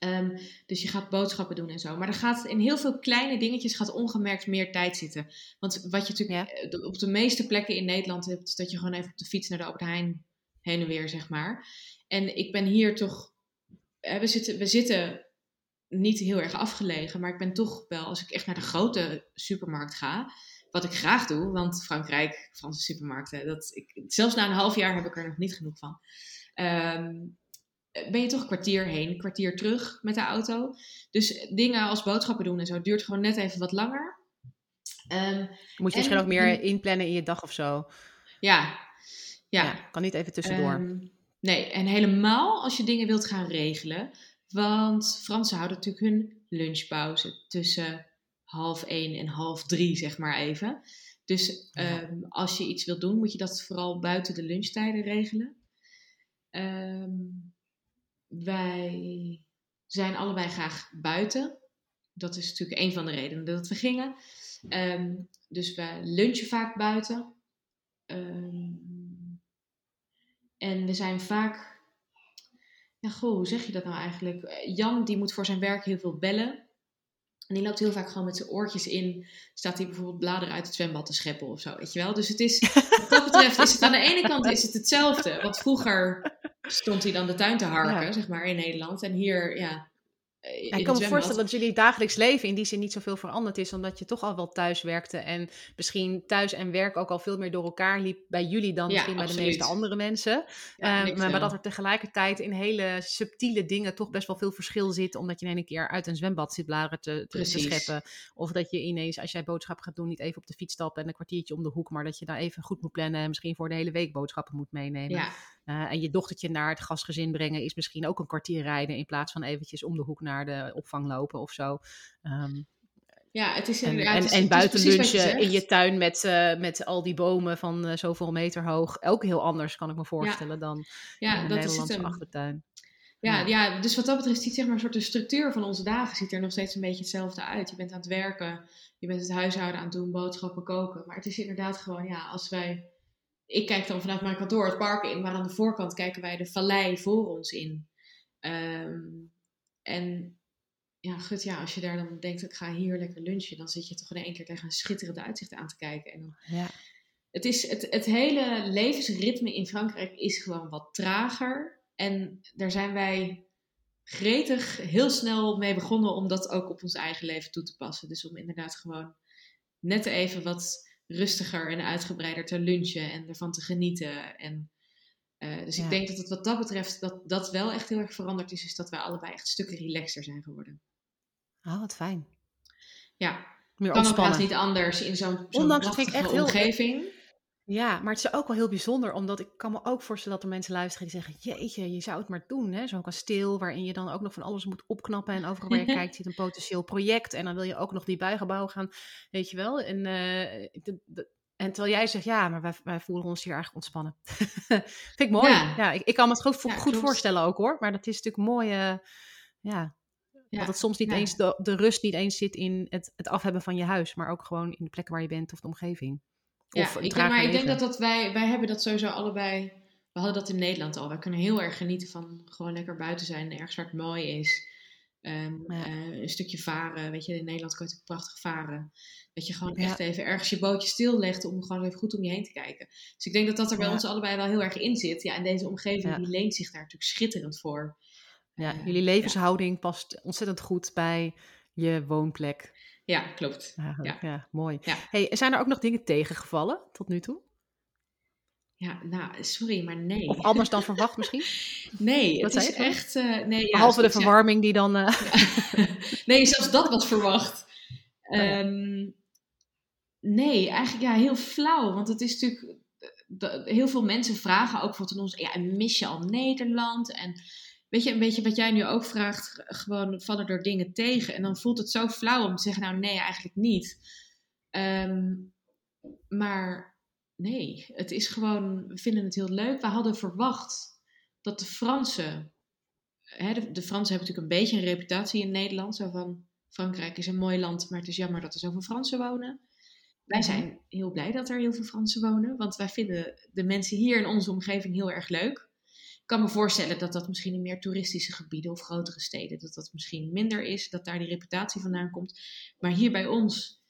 Um, dus je gaat boodschappen doen en zo. Maar er gaat in heel veel kleine dingetjes gaat ongemerkt meer tijd zitten. Want wat je natuurlijk eh, op de meeste plekken in Nederland hebt, is dat je gewoon even op de fiets naar de Albert Heijn heen en weer, zeg maar. En ik ben hier toch, we zitten, we zitten niet heel erg afgelegen, maar ik ben toch wel, als ik echt naar de grote supermarkt ga, wat ik graag doe, want Frankrijk, Franse supermarkten, dat ik, zelfs na een half jaar heb ik er nog niet genoeg van. Um, ben je toch een kwartier heen, een kwartier terug met de auto. Dus dingen als boodschappen doen en zo duurt gewoon net even wat langer. Um, Moet je misschien ook meer inplannen in je dag of zo? Ja, ja. ja kan niet even tussendoor. Um, Nee, en helemaal als je dingen wilt gaan regelen. Want Fransen houden natuurlijk hun lunchpauze tussen half één en half drie, zeg maar even. Dus um, als je iets wilt doen, moet je dat vooral buiten de lunchtijden regelen. Um, wij zijn allebei graag buiten. Dat is natuurlijk een van de redenen dat we gingen. Um, dus we lunchen vaak buiten. En we zijn vaak. Ja, goh, hoe zeg je dat nou eigenlijk? Jan, die moet voor zijn werk heel veel bellen. En die loopt heel vaak gewoon met zijn oortjes in. Staat hij bijvoorbeeld bladeren uit het zwembad te scheppen of zo, weet je wel. Dus het is, wat dat betreft is het aan de ene kant is het hetzelfde. Want vroeger stond hij dan de tuin te harken, zeg maar, in Nederland. En hier, ja, ja, ik kan me voorstellen dat jullie dagelijks leven in die zin niet zoveel veranderd is, omdat je toch al wel thuis werkte en misschien thuis en werk ook al veel meer door elkaar liep bij jullie dan misschien bij de meeste andere mensen. Ja, um, maar, dat er tegelijkertijd in hele subtiele dingen toch best wel veel verschil zit, omdat je in een keer uit een zwembad zit bladeren te, te, scheppen. Of dat je ineens, als jij boodschappen gaat doen, niet even op de fiets stapt en een kwartiertje om de hoek, maar dat je daar even goed moet plannen en misschien voor de hele week boodschappen moet meenemen. Uh, en je dochtertje naar het gastgezin brengen is misschien ook een kwartier rijden in plaats van eventjes om de hoek naar de opvang lopen of zo. Um, ja, het is en, ja, en, en buiten lunchen in je tuin met, uh, met al die bomen van uh, zoveel meter hoog. Ook heel anders kan ik me voorstellen dan ja, in de Nederlandse een... achtertuin. Ja, ja, ja. dus wat dat betreft ziet zeg maar een soort de structuur van onze dagen ziet er nog steeds een beetje hetzelfde uit. Je bent aan het werken, je bent het huishouden aan het doen, boodschappen koken. Maar het is inderdaad gewoon, ja, als wij ik kijk dan vanuit mijn kantoor het park in, maar aan de voorkant kijken wij de vallei voor ons in. Ehm, en ja, goed, ja, als je daar dan denkt, ik ga hier lekker lunchen, dan zit je toch in één keer tegen een schitterende uitzicht aan te kijken. En dan, Ja. het, is, het, het hele levensritme in Frankrijk is gewoon wat trager. En daar zijn wij gretig heel snel mee begonnen om dat ook op ons eigen leven toe te passen. Dus om inderdaad gewoon net even wat rustiger en uitgebreider te lunchen en ervan te genieten. En, eh, dus Ja. ik denk dat het wat dat betreft dat dat wel echt heel erg veranderd is. Is dat wij allebei echt stukken relaxer zijn geworden. Oh, wat fijn. Ja, Meer kan ook niet anders in zo'n zo'n Ondanks, prachtige echt heel- omgeving. Ja, maar het is ook wel heel bijzonder, omdat ik kan me ook voorstellen dat er mensen luisteren die zeggen, jeetje, je zou het maar doen, hè? Zo'n kasteel waarin je dan ook nog van alles moet opknappen en overal waar je kijkt zit een potentieel project en dan wil je ook nog die bijgebouw gaan, weet je wel. En, eh, de- de- en terwijl jij zegt, ja, maar wij, wij voelen ons hier eigenlijk ontspannen. *laughs* Vind ik mooi. Ja. Ja, ik, ik kan me het goed, Ja, goed voorstellen ook hoor, maar dat is natuurlijk mooi, ja, Ja. dat het soms niet ja. eens, de, de rust niet eens zit in het, het afhebben van je huis, maar ook gewoon in de plekken waar je bent of de omgeving. Ja, Of ik, maar ik denk dat, dat wij, wij hebben dat sowieso allebei. We hadden dat in Nederland al. Wij kunnen heel erg genieten van gewoon lekker buiten zijn, ergens waar het mooi is. Ehm, Ja. eh, een stukje varen. Weet je, in Nederland kun je natuurlijk prachtig varen. Dat je gewoon Ja. echt even ergens je bootje stillegt om gewoon even goed om je heen te kijken. Dus ik denk dat dat er bij Ja. ons allebei wel heel erg in zit. Ja, en deze omgeving die leent zich daar natuurlijk schitterend voor. Ja, Eh, jullie levenshouding past ontzettend goed bij je woonplek. Ja, klopt. Eigenlijk. Ja. mooi. Ja. Hey, zijn er ook nog dingen tegengevallen tot nu toe? Ja, nou, sorry, maar nee. Of anders dan verwacht misschien? *laughs* Nee, Wat het is echt... eh, nee, ja, Behalve de verwarming die dan... eh, *laughs* nee, zelfs dat was verwacht. Oh ja. Ehm, nee, eigenlijk ja, heel flauw. Want het is natuurlijk... de- heel veel mensen vragen ook bijvoorbeeld aan ons... Ja, mis je al Nederland? En weet je, een beetje wat jij nu ook vraagt... Gewoon vallen er dingen tegen? En dan voelt het zo flauw om te zeggen... Nou, nee, eigenlijk niet. Ehm, maar nee, het is gewoon... We vinden het heel leuk. We hadden verwacht dat de Fransen... Hè, de, de Fransen hebben natuurlijk een beetje een reputatie in Nederland. Zo van... Frankrijk is een mooi land, maar het is jammer dat er zoveel Fransen wonen. Wij zijn heel blij dat er heel veel Fransen wonen, want wij vinden de mensen hier in onze omgeving heel erg leuk. Kan me voorstellen dat dat misschien in meer toeristische gebieden of grotere steden, dat dat misschien minder is, dat daar die reputatie vandaan komt. Maar hier bij ons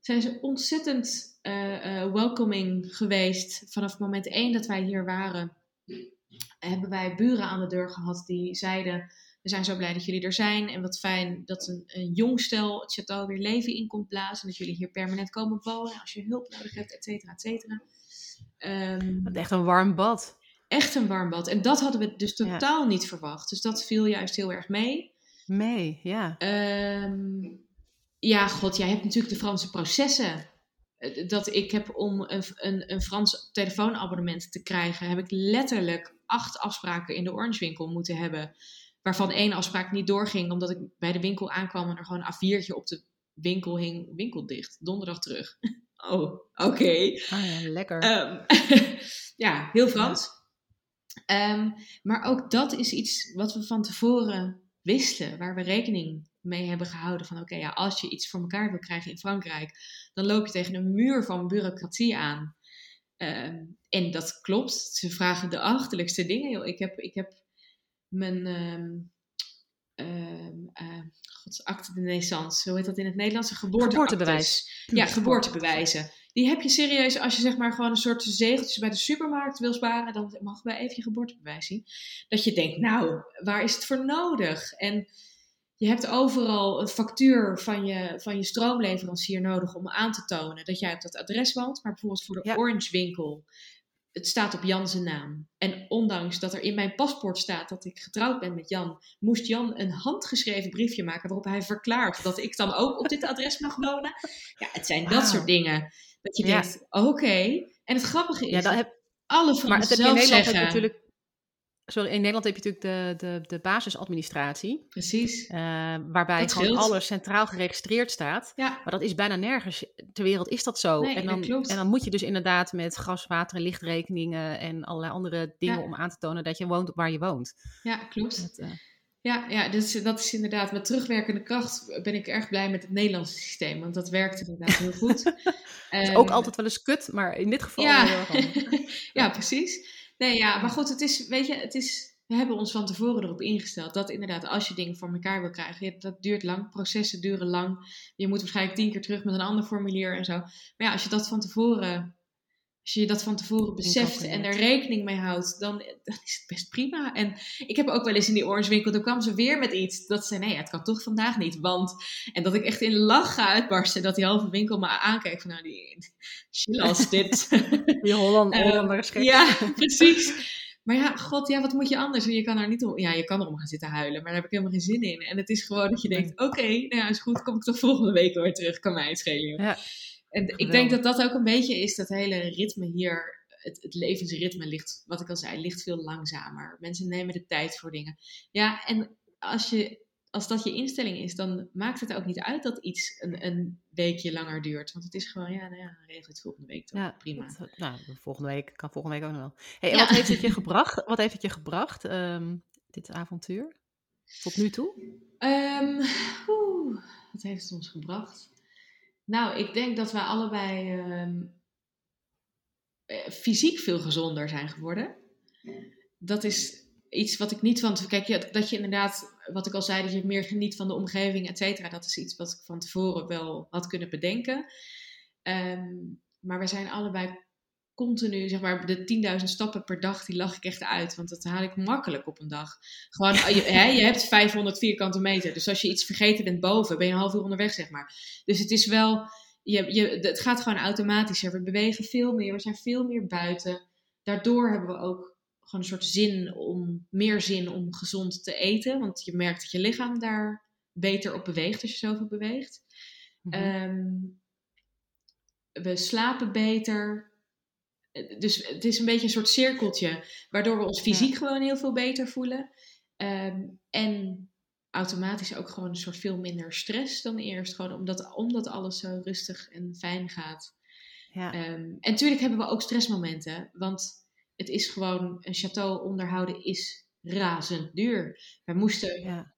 zijn ze ontzettend eh, welcoming geweest. Vanaf moment één dat wij hier waren, hebben wij buren aan de deur gehad die zeiden: We zijn zo blij dat jullie er zijn. En wat fijn dat een, jong stel het château weer leven in komt blazen. En dat jullie hier permanent komen wonen als je hulp nodig hebt, et cetera, et cetera. Ehm, echt een warm bad. Echt een warm bad. En dat hadden we dus Ja. totaal niet verwacht. Dus dat viel juist heel erg mee. Mee, ja. Ehm, ja, god, jij hebt natuurlijk de Franse processen. Eh, Dat ik heb om een, een, een Frans telefoonabonnement te krijgen, heb ik letterlijk acht afspraken in de Orange winkel moeten hebben. Waarvan één afspraak niet doorging, omdat ik bij de winkel aankwam en er gewoon een A4'tje op de winkel hing. Winkel dicht, donderdag terug. *laughs* Oh, oké. Ah ja, lekker. Ehm, *laughs* ja, heel Frans. Ehm, maar ook dat is iets wat we van tevoren wisten, waar we rekening mee hebben gehouden van oké, ja, als je iets voor elkaar wil krijgen in Frankrijk, dan loop je tegen een muur van bureaucratie aan. Ehm, en dat klopt. Ze vragen de achterlijkste dingen. Joh. Ik heb, ik heb mijn gods, acte de naissance, hoe heet dat in het Nederlands? Geboortebewijs. Ja, geboortebewijzen. Die heb je serieus als je zeg maar gewoon een soort zegeltjes bij de supermarkt wil sparen. Dan mag wij even je geboortebewijs zien. Dat je denkt, nou, waar is het voor nodig? En je hebt overal een factuur van je, van je stroomleverancier nodig om aan te tonen dat jij op dat adres woont. Maar bijvoorbeeld voor de Ja. Orange winkel, het staat op Jan zijn naam. En ondanks dat er in mijn paspoort staat dat ik getrouwd ben met Jan, moest Jan een handgeschreven briefje maken waarop hij verklaart dat ik dan ook op dit adres mag wonen. Ja, het zijn dat soort dingen. Dat je Ja. denkt, oké. En het grappige is, Ja, dat heb, alle maar in zelf Nederland heb zeggen... je natuurlijk... Sorry, in Nederland heb je natuurlijk de, de, de basisadministratie. Precies. eh, waarbij Dat gewoon scheelt. alles centraal geregistreerd staat. Ja, Maar dat is bijna nergens ter wereld is dat zo. Nee, en, dan, en dan moet je dus inderdaad met gas, water en lichtrekeningen en allerlei andere dingen Ja. om aan te tonen dat je woont waar je woont. ja klopt. Dat, eh, Ja, ja dus dat is inderdaad met terugwerkende kracht ben ik erg blij met het Nederlandse systeem. Want dat werkt inderdaad heel goed. *laughs* is Ehm, ook altijd wel eens kut, maar in dit geval Ja. wel heel erg *laughs* ja, precies. Nee, ja, maar goed, het is, weet je, het is, we hebben ons van tevoren erop ingesteld dat inderdaad, als je dingen voor elkaar wil krijgen, dat duurt lang, processen duren lang. Je moet waarschijnlijk tien keer terug met een ander formulier en zo. Maar ja, als je dat van tevoren, als je dat van tevoren beseft en er rekening mee houdt, dan, dan is het best prima. En ik heb ook wel eens in die orange winkel, dan kwam ze weer met iets dat ze, nee, het kan toch vandaag niet, want. En dat ik echt in lach ga uitbarsten, dat die halve winkel me aankijkt van, nou, die, als *laughs* dit. Die Holland, Hollanders. Uh, ja, *laughs* precies. Maar ja, god, ja, wat moet je anders? Je kan er niet om, ja, je kan erom gaan zitten huilen, maar daar heb ik helemaal geen zin in. En het is gewoon dat je denkt, oké, okay, nou ja, is goed, kom ik toch volgende week weer terug, kan mij het schelen. Ja. En ik denk dat dat ook een beetje is, dat hele ritme hier, het, het, levensritme ligt, wat ik al zei, ligt veel langzamer. Mensen nemen de tijd voor dingen. Ja, en als je als dat je instelling is, dan maakt het ook niet uit dat iets een, een weekje langer duurt. Want het is gewoon, ja, nou ja, regel het volgende week toch. Ja, Prima. Dat, nou, volgende week kan volgende week ook nog wel. Hey, en wat heeft het je *laughs* gebracht? Wat heeft het je gebracht, um, dit avontuur? Tot nu toe? Um, wat heeft het ons gebracht? Nou, ik denk dat we allebei um, fysiek veel gezonder zijn geworden. Dat is iets wat ik niet van. Kijk, dat je inderdaad, wat ik al zei, dat je meer geniet van de omgeving, et cetera. Dat is iets wat ik van tevoren wel had kunnen bedenken. Ehm, maar we zijn allebei continu, zeg maar, de 10.000 stappen per dag, die lach ik echt uit. Want dat haal ik makkelijk op een dag. Gewoon, je, hè, je hebt 500 vierkante meter. Dus als je iets vergeten bent boven, ben je een half uur onderweg, zeg maar. Dus het is wel, je, je, het gaat gewoon automatischer. We bewegen veel meer, we zijn veel meer buiten. Daardoor hebben we ook gewoon een soort zin om, meer zin om gezond te eten. Want je merkt dat je lichaam daar beter op beweegt als je zoveel beweegt. Mhm. Ehm, we slapen beter. Dus het is een beetje een soort cirkeltje, waardoor we ons fysiek gewoon heel veel beter voelen. Ehm, en automatisch ook gewoon een soort veel minder stress dan eerst. Gewoon omdat, omdat alles zo rustig en fijn gaat. Ja. Um, en natuurlijk hebben we ook stressmomenten. Want het is gewoon, een château onderhouden is razend duur. Wij moesten ja.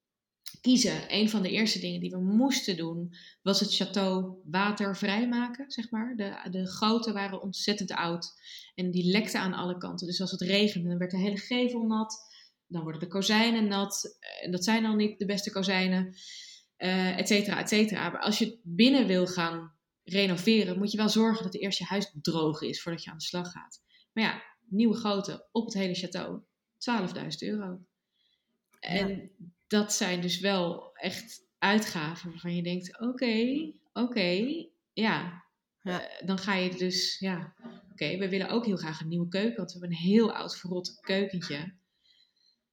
Kiezen. Een van de eerste dingen die we moesten doen, was het château watervrij maken, zeg maar. De, de goten waren ontzettend oud en die lekten aan alle kanten. Dus als het regende, dan werd de hele gevel nat. Dan worden de kozijnen nat. En dat zijn al niet de beste kozijnen. Uh, et cetera, et cetera. Maar als je binnen wil gaan renoveren, moet je wel zorgen dat eerst je huis droog is voordat je aan de slag gaat. Maar ja, nieuwe goten op het hele château. 12.000 euro. En dat zijn dus wel echt uitgaven waarvan je denkt: oké, oké, ja. ja. Uh, dan ga je dus, ja, oké, we willen ook heel graag een nieuwe keuken, want we hebben een heel oud verrot keukentje.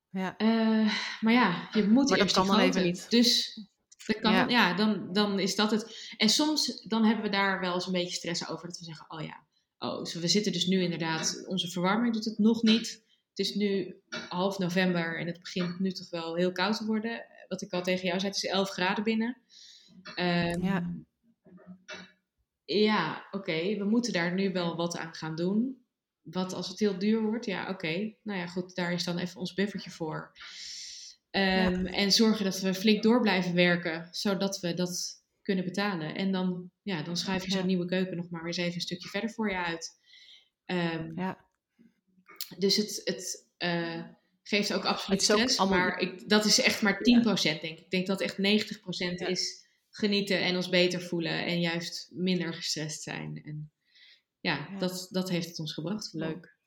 Ja. Uh, maar ja, je moet maar eerst dat kan dan even niet. Dus dat kan, ja, ja dan, dan is dat het. En soms dan hebben we daar wel eens een beetje stress over, dat we zeggen: oh ja, oh, we zitten dus nu inderdaad, onze verwarming doet het nog niet. Het is nu half november en het begint nu toch wel heel koud te worden. Wat ik al tegen jou zei, het is 11 graden binnen. Um, ja, ja oké, we moeten daar nu wel wat aan gaan doen. Wat als het heel duur wordt? Ja, oké. Nou ja, goed, daar is dan even ons buffertje voor. Um, ja. En zorgen dat we flink door blijven werken, zodat we dat kunnen betalen. En dan, ja, dan schuif je zo'n nieuwe keuken nog maar eens even een stukje verder voor je uit. Um, ja. Dus het, het uh, geeft ook absoluut stress. Allemaal... Maar ik, dat is echt maar 10% denk ik. Ik denk dat echt 90% ja. is genieten en ons beter voelen. En juist minder gestrest zijn. En ja, ja. Dat, dat heeft het ons gebracht. Leuk.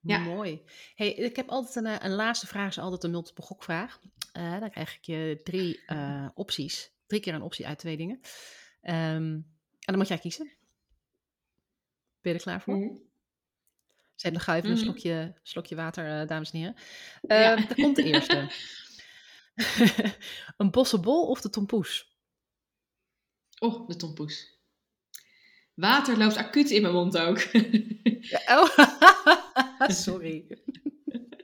Ja. Mooi. Hey, ik heb altijd een, een laatste vraag, is altijd een multiple gokvraag. Uh, dan krijg ik je drie uh, *laughs* opties drie keer een optie uit twee dingen. Um, en dan moet jij kiezen. Ben je er klaar voor? Mm -hmm. Zet nog even mm -hmm. een slokje, slokje water, uh, dames en heren. Ja. Daar komt de eerste. *laughs* een bossenbol of de tompoes? Oh, de tompoes. Water loopt acuut in mijn mond ook. oh, *laughs* sorry.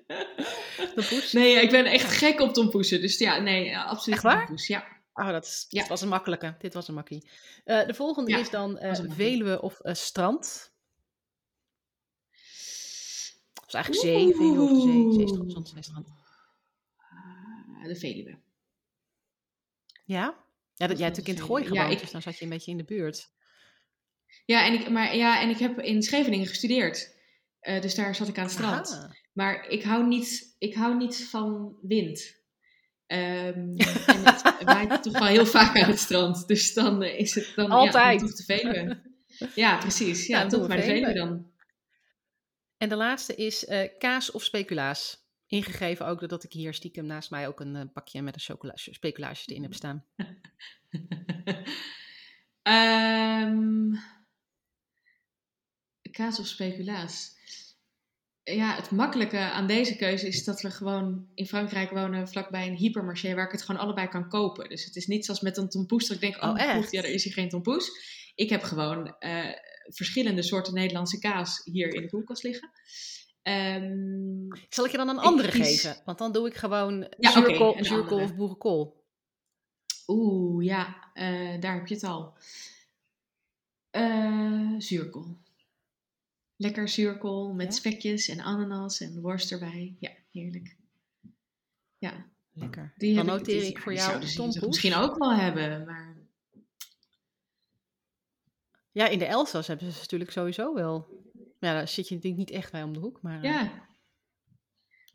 *laughs* Tompoes? Nee, ik ben echt gek op tompoesen. Dus ja, nee, absoluut echt waar? tompoes. Ja. Oh, dat is, ja. dit was een makkelijke. Dit was een makkie. Uh, de volgende ja, is dan uh, Veluwe of uh, strand. Dat is eigenlijk zee, Veluwe of de zee. Toch gezond, zee strand. de Veluwe. Ja? Ja, dat, jij hebt natuurlijk in het gooi gewoond, ja, dus dan zat je een beetje in de buurt. Ja, en ik, maar, ja, en ik heb in Scheveningen gestudeerd. dus daar zat ik aan het strand. Aha. Maar ik hou niet, ik hou niet van wind. Ehm, *laughs* en het waait toch wel heel vaak aan het strand. Dus dan eh, is het dan Altijd. Ja, toch de Veluwe. Ja, precies. Ja, Ja, toch maar de Veluwe. dan. En de laatste is eh, kaas of speculaas. Ingegeven ook doordat ik hier stiekem naast mij ook een eh, pakje met een chocola speculaasjes erin heb staan. *laughs* Ehm, kaas of speculaas? Ja, het makkelijke aan deze keuze is dat we gewoon in Frankrijk wonen vlakbij een hypermarché waar ik het gewoon allebei kan kopen. Dus het is niet zoals met een tompoes dat ik denk, oh, Oh, goed, ja, er is hier geen tompoes. Ik heb gewoon eh, verschillende soorten Nederlandse kaas hier in de koelkast liggen. Ehm, Zal ik je dan een andere kies- geven? Want dan doe ik gewoon Ja, zuurkool, andere. of boerenkool. Oeh, ja, eh, daar heb je het al. Eh, zuurkool. Lekker zuurkool met Ja? spekjes en ananas en worst erbij. Ja, heerlijk. Ja, Lekker. die dan noteer ik voor jou ze misschien ook wel hebben, maar Ja, in de Elsass hebben ze natuurlijk sowieso wel. Ja, daar zit je natuurlijk niet echt bij om de hoek. Maar, eh, ja.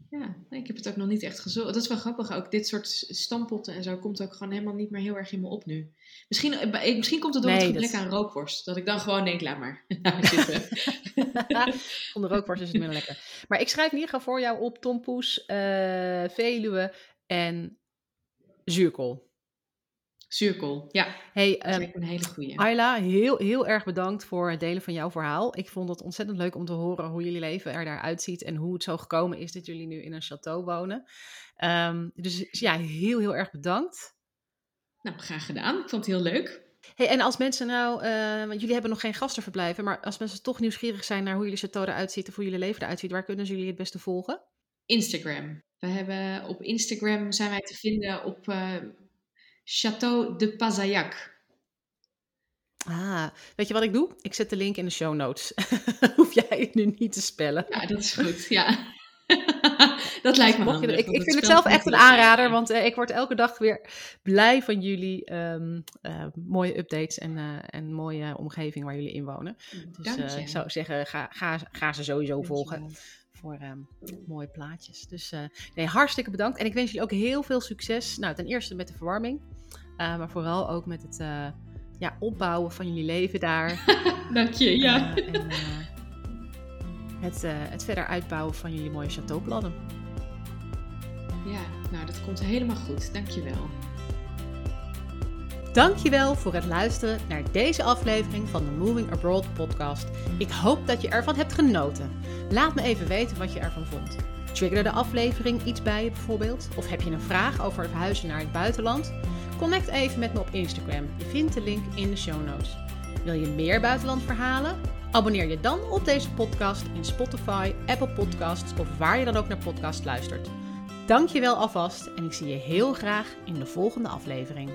Ja, nee, ik heb het ook nog niet echt gezocht. Dat is wel grappig ook. Dit soort stampotten en zo komt ook gewoon helemaal niet meer heel erg in me op nu. Misschien, eh, misschien komt het door Nee, het dat- gebrek aan rookworst. Dat ik dan gewoon denk, laat maar. *laughs* *laughs* De rookworst is het minder *laughs* lekker. Maar ik schrijf in ieder geval voor jou op tompoes, eh, Veluwe en zuurkool. Zuurkool, ja. Hey, me een hele goeie. Ayla, heel, heel erg bedankt voor het delen van jouw verhaal. Ik vond het ontzettend leuk om te horen hoe jullie leven er daaruit ziet en hoe het zo gekomen is dat jullie nu in een château wonen. Ehm, dus ja, heel, heel erg bedankt. Nou, graag gedaan. Ik vond het heel leuk. Hey, en als mensen nou, eh, want jullie hebben nog geen gastenverblijven, maar als mensen toch nieuwsgierig zijn naar hoe jullie château eruit ziet of hoe jullie leven eruit ziet, waar kunnen ze jullie het beste volgen? Instagram. We hebben op Instagram zijn wij te vinden op eh Château de Pazayac. Ah, weet je wat ik doe? Ik zet de link in de show notes. *laughs* Hoef jij het nu niet te spellen. Ja, dat is goed. Ja. *laughs* dat lijkt me handig, ik, ik vind het zelf echt een aanrader, want eh, ik word elke dag weer blij van jullie ehm, eh, mooie updates en, eh, en mooie omgeving waar jullie in wonen. Dus eh, je. ik zou zeggen, ga, ga, ga ze sowieso volgen. Voor ehm, mooie plaatjes. Dus eh, nee, hartstikke bedankt. En ik wens jullie ook heel veel succes. Nou, ten eerste met de verwarming, eh, maar vooral ook met het eh, ja, opbouwen van jullie leven daar. *laughs* Dank je, ja. En, het, het verder uitbouwen van jullie mooie chateauplannen. Ja, nou, dat komt helemaal goed. Dank je wel. Dankjewel voor het luisteren naar deze aflevering van de Moving Abroad podcast. Ik hoop dat je ervan hebt genoten. Laat me even weten wat je ervan vond. Triggerde de aflevering iets bij je bijvoorbeeld? Of heb je een vraag over verhuizen naar het buitenland? Connect even met me op Instagram. Je vindt de link in de show notes. Wil je meer buitenlandverhalen? Abonneer je dan op deze podcast in Spotify, Apple Podcasts of waar je dan ook naar podcast luistert. Dankjewel alvast en ik zie je heel graag in de volgende aflevering.